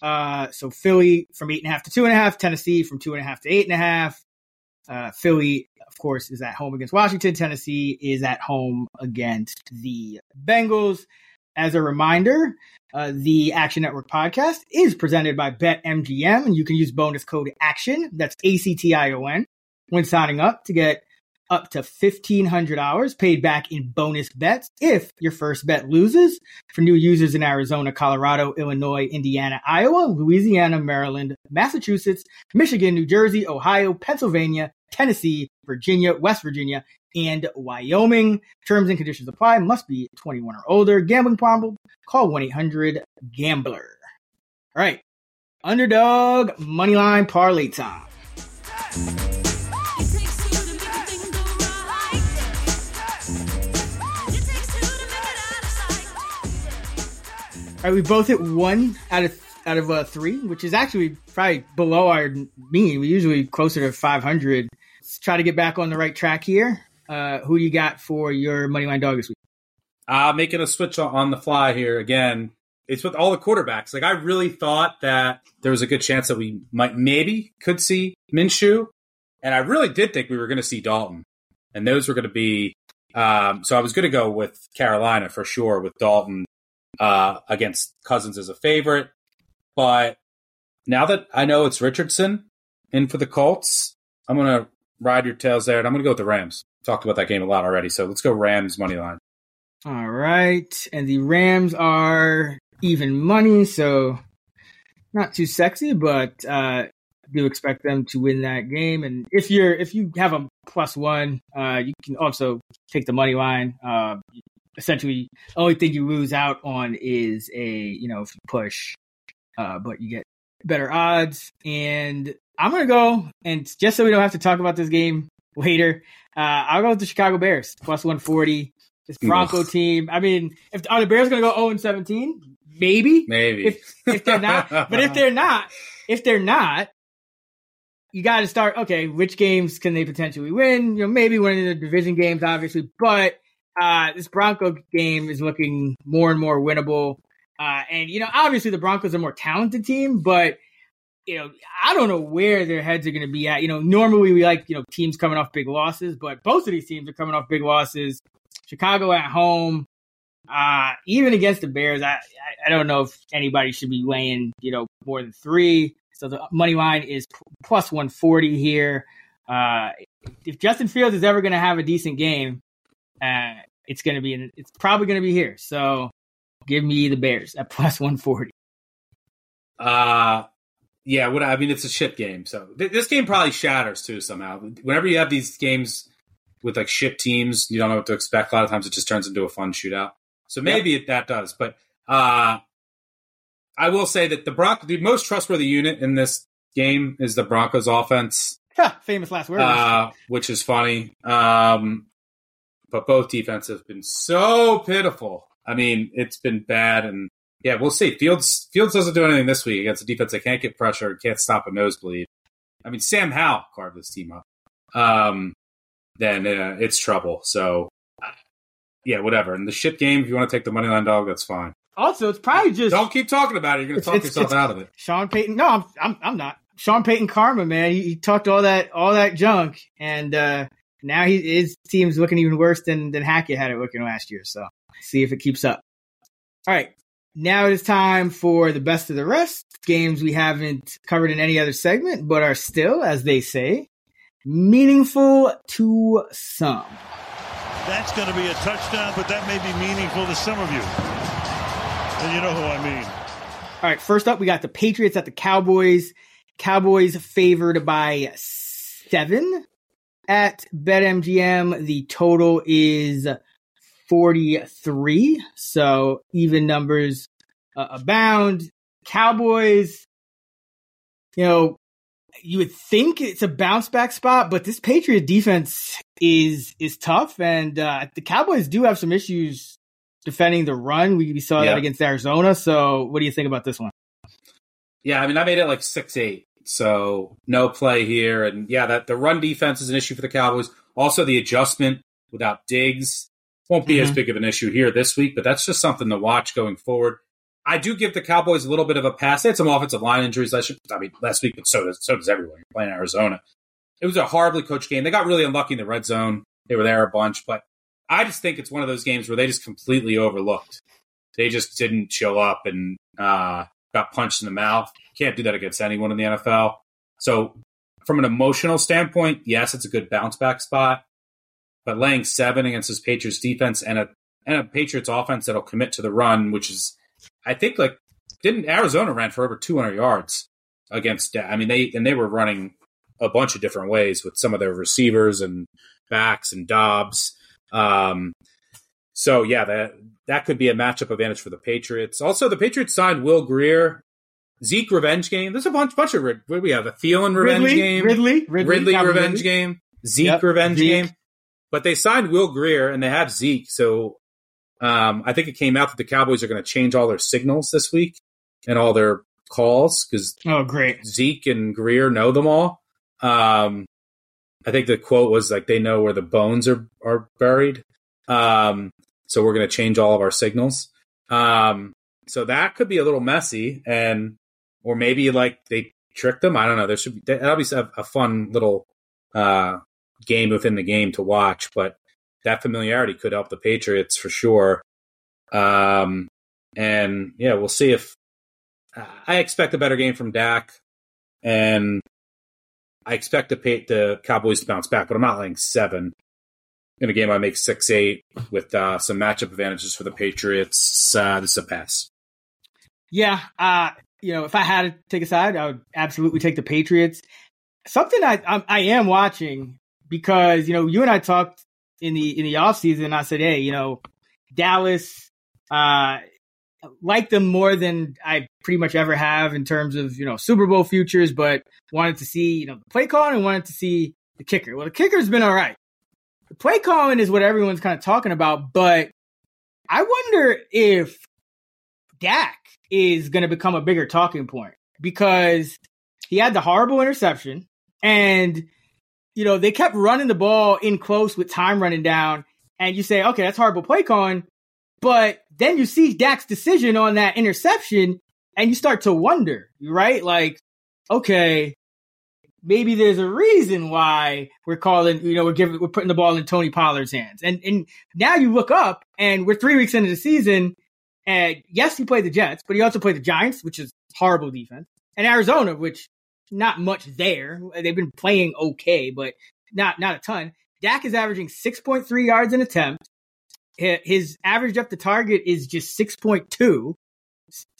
S8: Uh, so Philly from eight and a half to two and a half, Tennessee from two and a half to eight and a half. Uh, Philly of course, is at home against Washington. Tennessee is at home against the Bengals. As a reminder, uh, the Action Network podcast is presented by BetMGM, and you can use bonus code ACTION, that's A C T I O N, when signing up to get up to $1,500 paid back in bonus bets if your first bet loses. For new users in Arizona, Colorado, Illinois, Indiana, Iowa, Louisiana, Maryland, Massachusetts, Michigan, New Jersey, Ohio, Pennsylvania, Tennessee, Virginia, West Virginia, and Wyoming. Terms and conditions apply. Must be 21 or older. Gambling problem? Call 1-800-GAMBLER. All right. Underdog Moneyline Parlay time. All right, we both hit one out of out of uh, three, which is actually probably below our mean. We usually closer to 500. Let's try to get back on the right track here. Uh, who you got for your money line dog this week?
S9: Uh, making a switch on the fly here again. It's with all the quarterbacks. Like I really thought that there was a good chance that we might maybe could see Minshew, and I really did think we were going to see Dalton, and those were going to be. Um, so I was going to go with Carolina for sure with Dalton uh, against Cousins as a favorite. But now that I know it's Richardson in for the Colts, I'm going to ride your tails there, and I'm going to go with the Rams. Talked about that game a lot already, so let's go Rams money line.
S8: All right, and the Rams are even money, so not too sexy, but uh, do expect them to win that game. And if you're if you have a plus one, uh, you can also take the money line. Uh, essentially, only thing you lose out on is a you know if you push, uh, but you get better odds. And I'm gonna go and just so we don't have to talk about this game later, uh, I'll go with the Chicago Bears plus one forty. This Bronco team. I mean, if are the Bears going to go 0 and 17? Maybe.
S9: Maybe.
S8: If if they're not, but if they're not, [laughs] if they're not, you got to start. Okay, which games can they potentially win? You know, maybe winning the division games, obviously, but uh, this Bronco game is looking more and more winnable. Uh, and you know, obviously, the Broncos are a more talented team, but you know, I don't know where their heads are going to be at. You know, normally we like you know teams coming off big losses, but both of these teams are coming off big losses. Chicago at home, uh, even against the Bears, I, I, don't know if anybody should be laying you know more than three. So the money line is plus one forty here. Uh, if Justin Fields is ever going to have a decent game, uh, it's going to be in, it's probably going to be here. So give me the Bears at [laughs] plus one forty.
S9: Uh yeah, what I mean, it's a shit game. So th- this game probably shatters too somehow. Whenever you have these games with like shit teams, you don't know what to expect. A lot of times, it just turns into a fun shootout. So maybe yep. it, that does. But uh, I will say that the Broncos, the most trustworthy unit in this game is the Broncos offense.
S8: famous last words.
S9: Uh, which is funny. Um, but both defenses have been so pitiful. I mean, it's been bad, and yeah, we'll see. Fields Fields doesn't do anything this week against a defense that can't get pressure, can't stop a nosebleed. I mean, Sam Howell carved this team up. Um, then uh, it's trouble. So, yeah, whatever. In the shit game, if you want to take the money line dog, that's fine.
S8: Also, it's probably just
S9: don't keep talking about it. You're going to talk it's, yourself
S8: it's,
S9: out of it.
S8: Sean Payton. No, I'm, I'm, I'm not. Sean Payton karma, man. He, he, talked all that, all that junk, and uh, now he, his team's looking even worse than than Hackett had it looking last year. So, see if it keeps up. All right, now it is time for the best of the rest games we haven't covered in any other segment, but are still, as they say, meaningful to some.
S4: That's going to be a touchdown, but that may be meaningful to some of you. And you know who I mean.
S8: All right, first up, we got the Patriots at the Cowboys. Cowboys favored by seven at BetMGM. The total is 43. So even numbers uh, abound. Cowboys, you know, you would think it's a bounce back spot, but this Patriot defense is is tough, and uh, the Cowboys do have some issues defending the run. We, we saw yeah. that against Arizona. So, what do you think about this one?
S9: Yeah, I mean, I made it like six eight, so no play here, and yeah, that the run defense is an issue for the Cowboys. Also, the adjustment without Diggs won't be mm-hmm. as big of an issue here this week, but that's just something to watch going forward. I do give the Cowboys a little bit of a pass. They had some offensive line injuries. Last, I mean, last week, but so does so does everyone. You're playing Arizona. It was a horribly coached game. They got really unlucky in the red zone. They were there a bunch, but I just think it's one of those games where they just completely overlooked. They just didn't show up and uh, got punched in the mouth. Can't do that against anyone in the NFL. So, from an emotional standpoint, yes, it's a good bounce back spot. But laying seven against this Patriots defense and a and a Patriots offense that'll commit to the run, which is I think like didn't Arizona ran for over 200 yards against. I mean they and they were running a bunch of different ways with some of their receivers and backs and Dobbs. Um, so yeah, that that could be a matchup advantage for the Patriots. Also, the Patriots signed Will Grier, Zeke revenge game. There's a bunch bunch of what do we have? A Thielen revenge
S8: Ridley,
S9: game.
S8: Ridley, Ridley,
S9: Ridley revenge Ridley. game. Zeke yep, revenge Zeke. game. But they signed Will Grier and they have Zeke, so um, I think it came out that the Cowboys are going to change all their signals this week and all their calls because
S8: oh great
S9: Zeke and Grier know them all. Um, I think the quote was like they know where the bones are are buried. Um, so we're going to change all of our signals. Um, so that could be a little messy, and or maybe like they tricked them. I don't know. There should be that'll be a, a fun little uh, game within the game to watch, but that familiarity could help the Patriots for sure. Um, and yeah, we'll see if I expect a better game from Dak, and I expect the the Cowboys to bounce back, but I'm not laying seven in a game. I make six eight with uh, some matchup advantages for the Patriots. Uh, this is a pass.
S8: Yeah, uh, you know, if I had to take a side, I would absolutely take the Patriots. Something I I, I am watching because you know you and I talked in the in the off season. I said, hey, you know, Dallas, uh, like them more than I pretty much ever have in terms of you know Super Bowl futures, but wanted to see you know the play calling and wanted to see the kicker. Well, the kicker's been all right. The play calling is what everyone's kind of talking about, but I wonder if Dak is going to become a bigger talking point because he had the horrible interception and you know they kept running the ball in close with time running down. And you say okay that's horrible play calling. But then you see Dak's decision on that interception and you start to wonder right? Like okay maybe there's a reason why we're calling, you know, we're giving, we're putting the ball in Tony Pollard's hands. And, and now you look up and we're three weeks into the season and yes, he played the Jets, but he also played the Giants, which is horrible defense and Arizona, which not much there. They've been playing okay, but not, not a ton. Dak is averaging 6.3 yards an attempt. His average up the target is just 6.2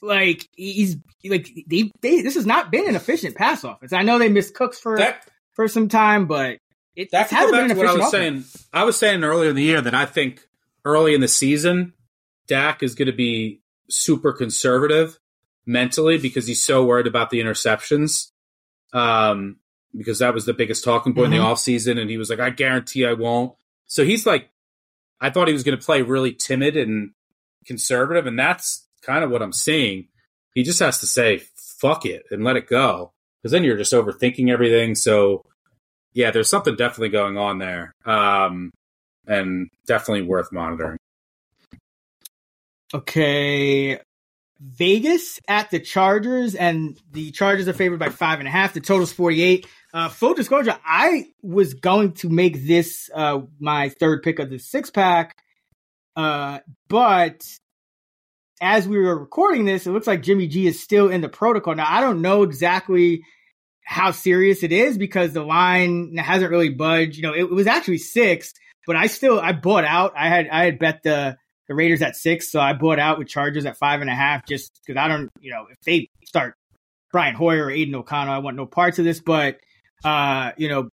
S8: like he's like they, they this has not been an efficient pass offense. I know they missed Cooks for that, for some time, but it
S9: that
S8: hasn't
S9: been
S8: an
S9: what I was
S8: offense.
S9: saying. I was saying earlier in the year that I think early in the season, Dak is going to be super conservative mentally because he's so worried about the interceptions. Um, because that was the biggest talking point
S8: Mm-hmm.
S9: in the offseason. And he was like, I guarantee I won't. So he's like, I thought he was going to play really timid and conservative. And that's kind of what I'm seeing. He just has to say, fuck it and let it go. Because then you're just overthinking everything. So, yeah, there's something definitely going on there. Um, and definitely worth monitoring.
S8: Okay. Vegas at the Chargers, and the Chargers are favored by five and a half. The total's 48. Uh, full disclosure, I was going to make this uh, my third pick of the six pack, uh, but as we were recording this, it looks like Jimmy G is still in the protocol. Now, I don't know exactly how serious it is because the line hasn't really budged. You know, it, it was actually six, but I still I bought out. I had I had bet the the Raiders at six, so I bought out with Chargers at five and a half just because I don't, you know, if they start Brian Hoyer or Aidan O'Connell, I want no parts of this. But uh, you know,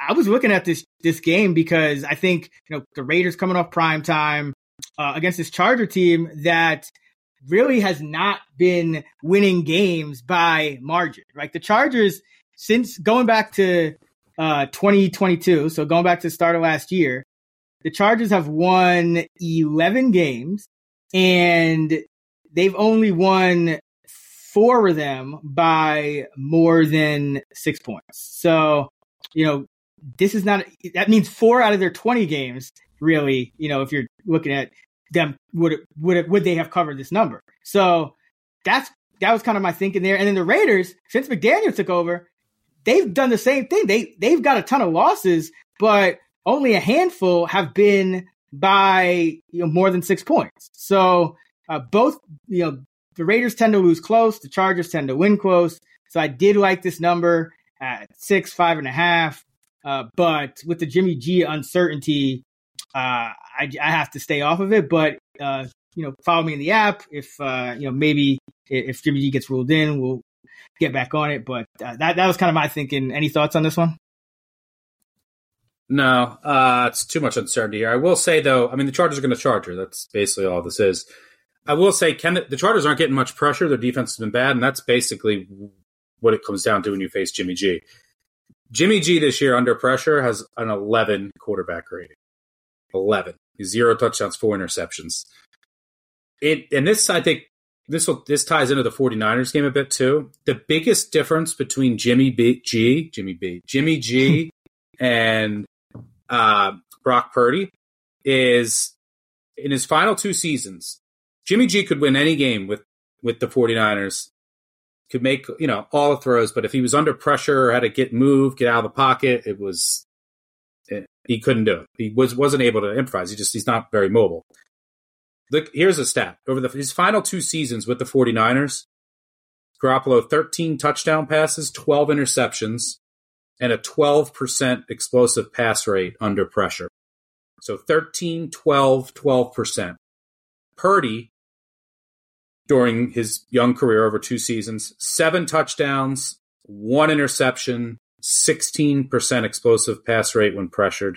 S8: I was looking at this this game because I think you know the Raiders coming off prime time uh, against this Charger team that really has not been winning games by margin. Like the Chargers since going back to uh 2022, so going back to the start of last year, the Chargers have won 11 games and they've only won four of them by more than six points. So, you know, this is not, that means four out of their 20 games, really, you know, if you're looking at them, would would would they have covered this number? So that's, that was kind of my thinking there. And then the Raiders, since McDaniel took over, they've done the same thing. They, they've got a ton of losses, but only a handful have been by you know more than six points. So uh, both you know the Raiders tend to lose close, the Chargers tend to win close. So I did like this number at six, five and a half. Uh, but with the Jimmy G uncertainty, uh, I, I have to stay off of it. But uh, you know, follow me in the app. If uh, you know, maybe if Jimmy G gets ruled in, we'll get back on it. But uh, that that was kind of my thinking. Any thoughts on this one?
S9: No, uh, it's too much uncertainty here. I will say though, I mean the Chargers are going to charge her. That's basically all this is. I will say, Ken, the Chargers aren't getting much pressure. Their defense has been bad, and that's basically what it comes down to when you face Jimmy G. Jimmy G this year under pressure has an 11 quarterback rating. 11. Zero touchdowns, four interceptions. It and this I think this will this ties into the 49ers game a bit too. The biggest difference between Jimmy B, G, Jimmy B, Jimmy G [laughs] and uh, Brock Purdy is in his final two seasons, Jimmy G could win any game with, with the 49ers, could make, you know, all the throws, but if he was under pressure or had to get moved, get out of the pocket, it was, it, he couldn't do it. He was, wasn't able to improvise. He just, he's not very mobile. Look, here's a stat. Over the, his final two seasons with the 49ers, Garoppolo 13 touchdown passes, 12 interceptions, and a 12% explosive pass rate under pressure. So 13, 12, 12%. Purdy, during his young career over two seasons. Seven touchdowns, one interception, 16% explosive pass rate when pressured.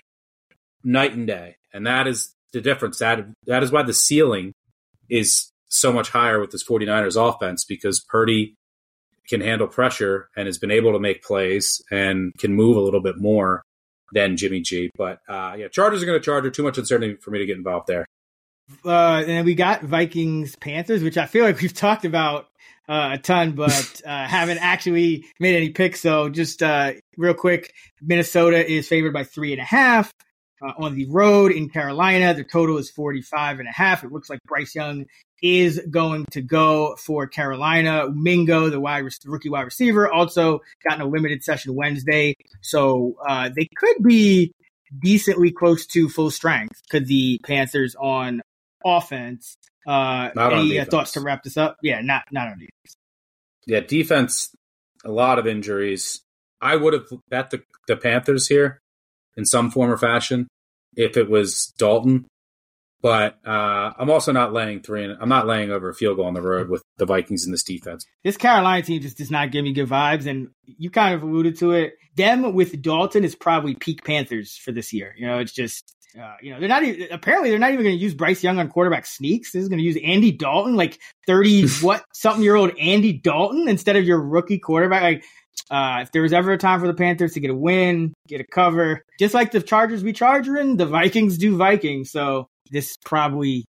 S9: Night and day. And that is the difference. That that is why the ceiling is so much higher with this 49ers offense because Purdy can handle pressure and has been able to make plays and can move a little bit more than Jimmy G. But uh, yeah, Chargers are going to Charger. Too much uncertainty for me to get involved there.
S8: Uh, and we got Vikings Panthers, which I feel like we've talked about uh, a ton, but [laughs] uh, haven't actually made any picks. So just uh, real quick, Minnesota is favored by three and a half uh, on the road in Carolina. The total is 45 and a half. It looks like Bryce Young is going to go for Carolina. Mingo, the wide rookie wide receiver, also got in a limited session Wednesday, so uh, they could be decently close to full strength. Could the Panthers on offense? Uh,
S9: Not
S8: any uh, thoughts to wrap this up? Yeah, not not on defense.
S9: Yeah, defense, a lot of injuries. I would have bet the, the Panthers here in some form or fashion if it was Dalton. But uh, I'm also not laying three. And I'm not laying over a field goal on the road with the Vikings in this defense.
S8: This Carolina team just does not give me good vibes, and you kind of alluded to it. Them with Dalton is probably peak Panthers for this year. You know, it's just uh, you know they're not even apparently they're not even going to use Bryce Young on quarterback sneaks. This is going to use Andy Dalton, like thirty [laughs] what something year old Andy Dalton instead of your rookie quarterback. Like uh, if there was ever a time for the Panthers to get a win, get a cover, just like the Chargers we be charging, the Vikings do Vikings. So this probably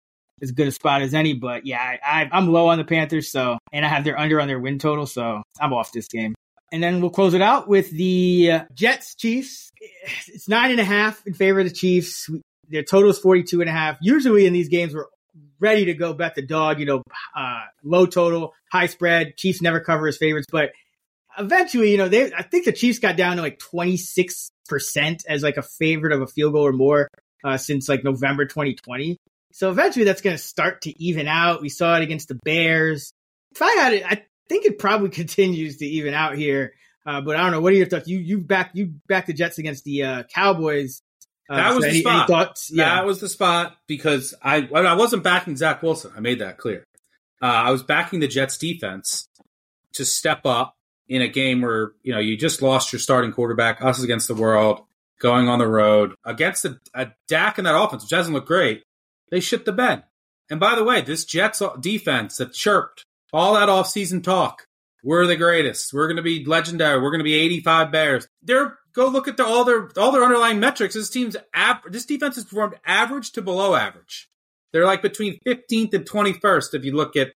S8: as good a spot as any. But yeah, I, I, I'm low on the Panthers, so and I have their under on their win total, so I'm off this game. And then we'll close it out with the uh, Jets Chiefs. It's nine and a half in favor of the Chiefs. Their total is 42 and a half. Usually in these games, we're ready to go bet the dog, you know, uh, low total, high spread. Chiefs never cover as favorites, but eventually, you know, they, I think the Chiefs got down to like 26% as like a favorite of a field goal or more uh, since like November 2020. So eventually that's going to start to even out. We saw it against the Bears. If I had it, I think it probably [laughs] continues to even out here. Uh, but I don't know. What are your thoughts? You you back you back the Jets against the uh, Cowboys. Uh,
S9: that was
S8: so
S9: the
S8: any,
S9: spot.
S8: Any? Yeah,
S9: That was the spot because I I wasn't backing Zach Wilson. I made that clear. Uh, I was backing the Jets defense to step up in a game where you know you just lost your starting quarterback, us against the world, going on the road against a, a Dak in that offense, which doesn't look great. They shit the bed. And by the way, this Jets defense that chirped all that offseason talk, we're the greatest. We're going to be legendary. We're going to be 85 Bears. They're go look at the, all their all their underlying metrics. This team's av- this defense has performed average to below average. They're like between 15th and 21st if you look at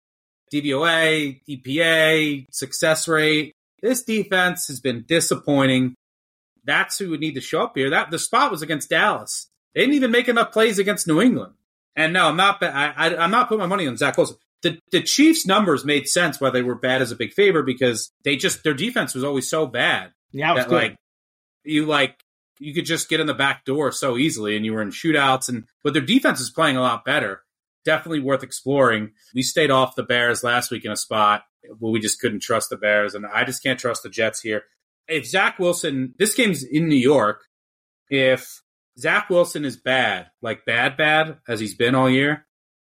S9: DVOA, EPA, success rate. This defense has been disappointing. That's who would need to show up here. That the spot was against Dallas. They didn't even make enough plays against New England. And no, I'm not. I, I, I'm not putting my money on Zach Wilson. The the Chiefs' numbers made sense why they were bad as a big favor because they just their defense was always so bad
S8: yeah, it was
S9: that
S8: good.
S9: like you like you could just get in the back door so easily, and you were in shootouts. And but their defense is playing a lot better. Definitely worth exploring. We stayed off the Bears last week in a spot where we just couldn't trust the Bears, and I just can't trust the Jets here. If Zach Wilson, this game's in New York. If Zach Wilson is bad, like bad, bad as he's been all year,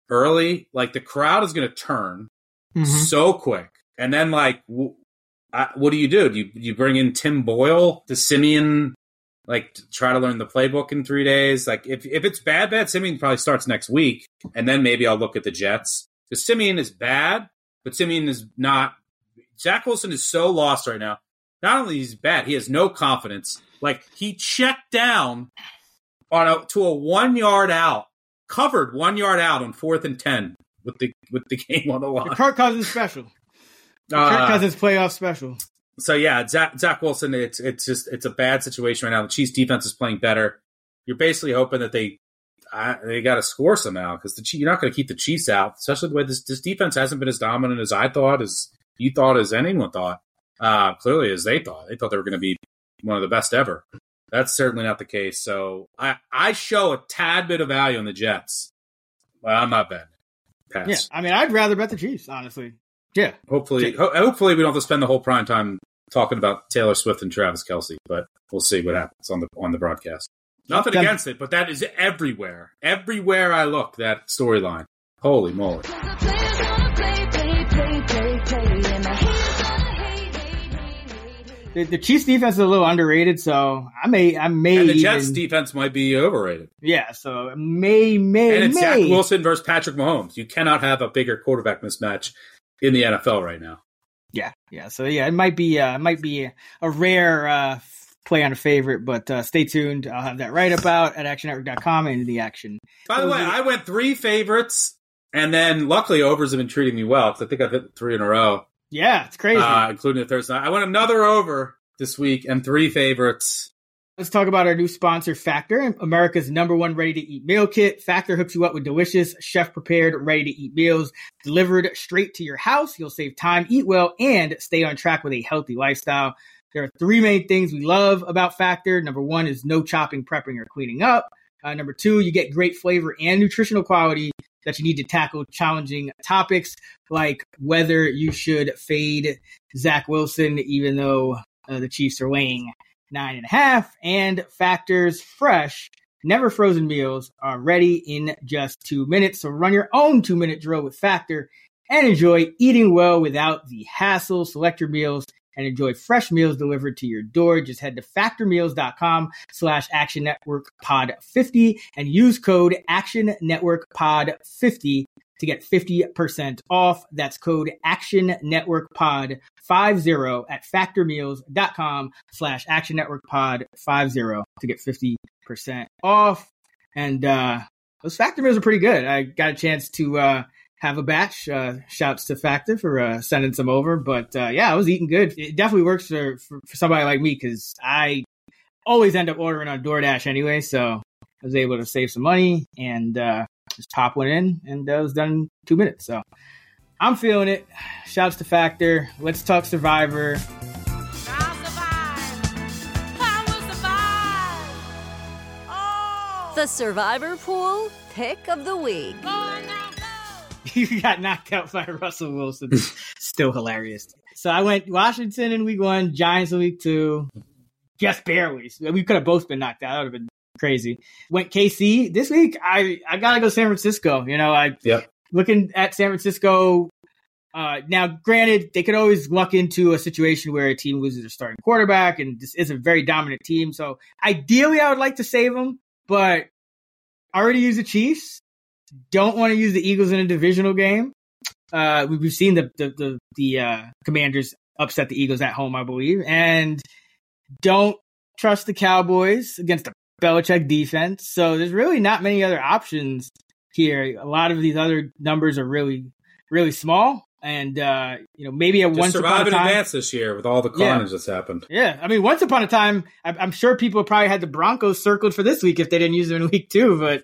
S9: early, like the crowd is going to turn
S8: Mhm.
S9: so quick, and then like, w- I, what do you do? Do you you bring in Tim Boyle, to Siemian, like to try to learn the playbook in three days? Like, if if it's bad, bad, Siemian probably starts next week, and then maybe I'll look at the Jets. Because Siemian is bad, but Siemian is not. Zach Wilson is so lost right now. Not only is he bad, he has no confidence. Like he checked down on a to a one yard out, covered one yard out on fourth and ten with the with the [laughs] game on the line.
S8: The Kirk Cousins special. The
S9: Uh,
S8: Kirk Cousins playoff special.
S9: So yeah, Zach, Zach Wilson, it's it's just it's a bad situation right now. The Chiefs defense is playing better. You're basically hoping that they uh, they got to score somehow because you're not going to keep the Chiefs out, especially the way this this defense hasn't been as dominant as I thought, as you thought, as anyone thought. Uh, clearly, as they thought, they thought they were going to be one of the best ever. That's certainly not the case. So I I show a tad bit of value on the Jets. Well, I'm not betting. Pass.
S8: Yeah, I mean, I'd rather bet the Chiefs, honestly. Yeah,
S9: Hopefully, ho- hopefully we don't have to spend the whole prime time talking about Taylor Swift and Travis Kelce, but we'll see what happens on the on the broadcast. Nothing against it, but that is everywhere. Everywhere I look, that storyline. Holy moly.
S8: The, the Chiefs defense is a little underrated, so I may, I may.
S9: And the Jets
S8: even,
S9: defense might be overrated.
S8: Yeah, so may, may,
S9: and it's
S8: may.
S9: Zach Wilson versus Patrick Mahomes. You cannot have a bigger quarterback mismatch in the NFL right now.
S8: Yeah, yeah. So yeah, it might be, uh, it might be a, a rare uh, play on a favorite, but uh, stay tuned. I'll have that right about at actionnetwork.com and the action.
S9: By the way, I went three favorites, and then luckily overs have been treating me well because I think I've hit three in a row.
S8: Yeah, it's crazy.
S9: Uh, including the Thursday night. I went another over this week and three favorites.
S8: Let's talk about our new sponsor, Factor, America's number one ready to eat meal kit. Factor hooks you up with delicious, chef prepared, ready to eat meals delivered straight to your house. You'll save time, eat well, and stay on track with a healthy lifestyle. There are three main things we love about Factor. Number one is no chopping, prepping, or cleaning up. Uh, number two, you get great flavor and nutritional quality that you need to tackle challenging topics like whether you should fade Zach Wilson, even though uh, the Chiefs are laying nine and a half, and Factor's fresh, never frozen meals are ready in just two minutes. So run your own two minute drill with Factor and enjoy eating well without the hassle. Select your meals and enjoy fresh meals delivered to your door. Just head to factormeals.com slash action network pod 50 and use code action network pod 50 to get 50% off. That's code action network pod 50 at factormeals.com slash action network pod 50 to get 50% off. And, uh, those factor meals are pretty good. I got a chance to, uh, have a batch. Uh, shouts to Factor for uh, sending some over. But uh, yeah, I was eating good. It definitely works for, for, for somebody like me because I always end up ordering on DoorDash anyway. So I was able to save some money and uh, just pop one in, and uh, it was done in two minutes. So I'm feeling it. Shouts to Factor. Let's talk Survivor.
S2: The Survivor Pool Pick of the Week. [laughs]
S8: you got knocked out by Russell Wilson. [laughs] Still hilarious. So I went Washington in week one, Giants in week two, just barely. We could have both been knocked out. That would have been crazy. Went KC this week. I I gotta go San Francisco. You know, I
S9: yep.
S8: looking at San Francisco. Uh, now, granted, they could always luck into a situation where a team loses their starting quarterback, and this is a very dominant team. So ideally, I would like to save them, but I already use the Chiefs don't want to use the Eagles in a divisional game. Uh, we've seen the the the, the uh, Commanders upset the Eagles at home, I believe, and don't trust the Cowboys against the Belichick defense. So there's really not many other options here. A lot of these other numbers are really really small, and uh, you know maybe a
S9: Just
S8: once
S9: survive
S8: upon a
S9: in
S8: time.
S9: advance this year with all the
S8: Yeah.
S9: carnage that's happened.
S8: Yeah, I mean, once upon a time, I- I'm sure people probably had the Broncos circled for this week if they didn't use them in week two, but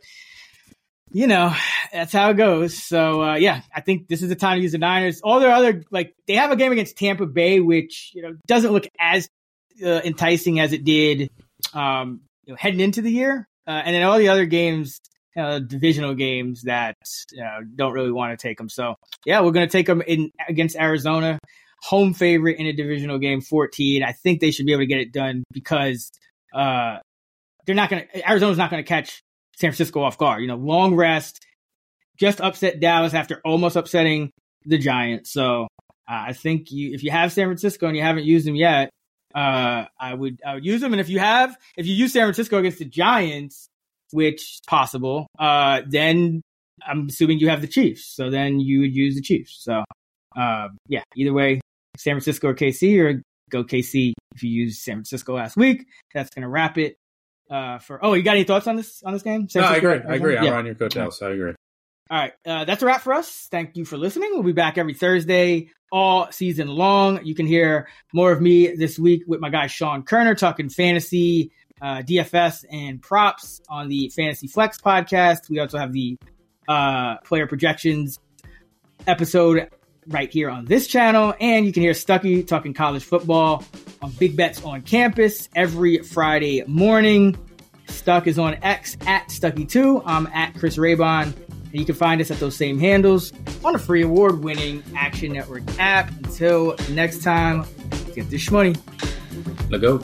S8: you know, that's how it goes. So, uh, yeah, I think this is the time to use the Niners. All their other, like, they have a game against Tampa Bay, which, you know, doesn't look as uh, enticing as it did, um, you know, heading into the year. Uh, and then all the other games, uh, divisional games that, know, don't really want to take them. So, yeah, we're going to take them in against Arizona, home favorite in a divisional game, 14. I think they should be able to get it done because, uh, they're not going to, Arizona's not going to catch San Francisco off guard. You know, long rest, just upset Dallas after almost upsetting the Giants. So uh, I think you, if you have San Francisco and you haven't used them yet, uh, I would I would use them. And if you have, if you use San Francisco against the Giants, which is possible, uh, then I'm assuming you have the Chiefs. So then you would use the Chiefs. So uh, yeah, either way, San Francisco or KC, or go KC if you use San Francisco last week. That's gonna wrap it uh, for. Oh, you got any thoughts on this on this game?
S9: No, I agree. I agree. I'm
S8: Yeah.
S9: on your coattails. I agree.
S8: All right, uh, that's a wrap for us. Thank you for listening. We'll be back every Thursday all season long. You can hear more of me this week with my guy Sean Koerner talking fantasy, uh, DFS, and props on the Fantasy Flex podcast. We also have the uh, player projections episode right here on this channel. And you can hear Stuckey talking college football on Big Bets on Campus every Friday morning. Stuck is on X at Stuckey2. I'm at Chris Raybon. And you can find us at those same handles on the free award winning Action Network app. Until next time, get this money.
S9: Let go.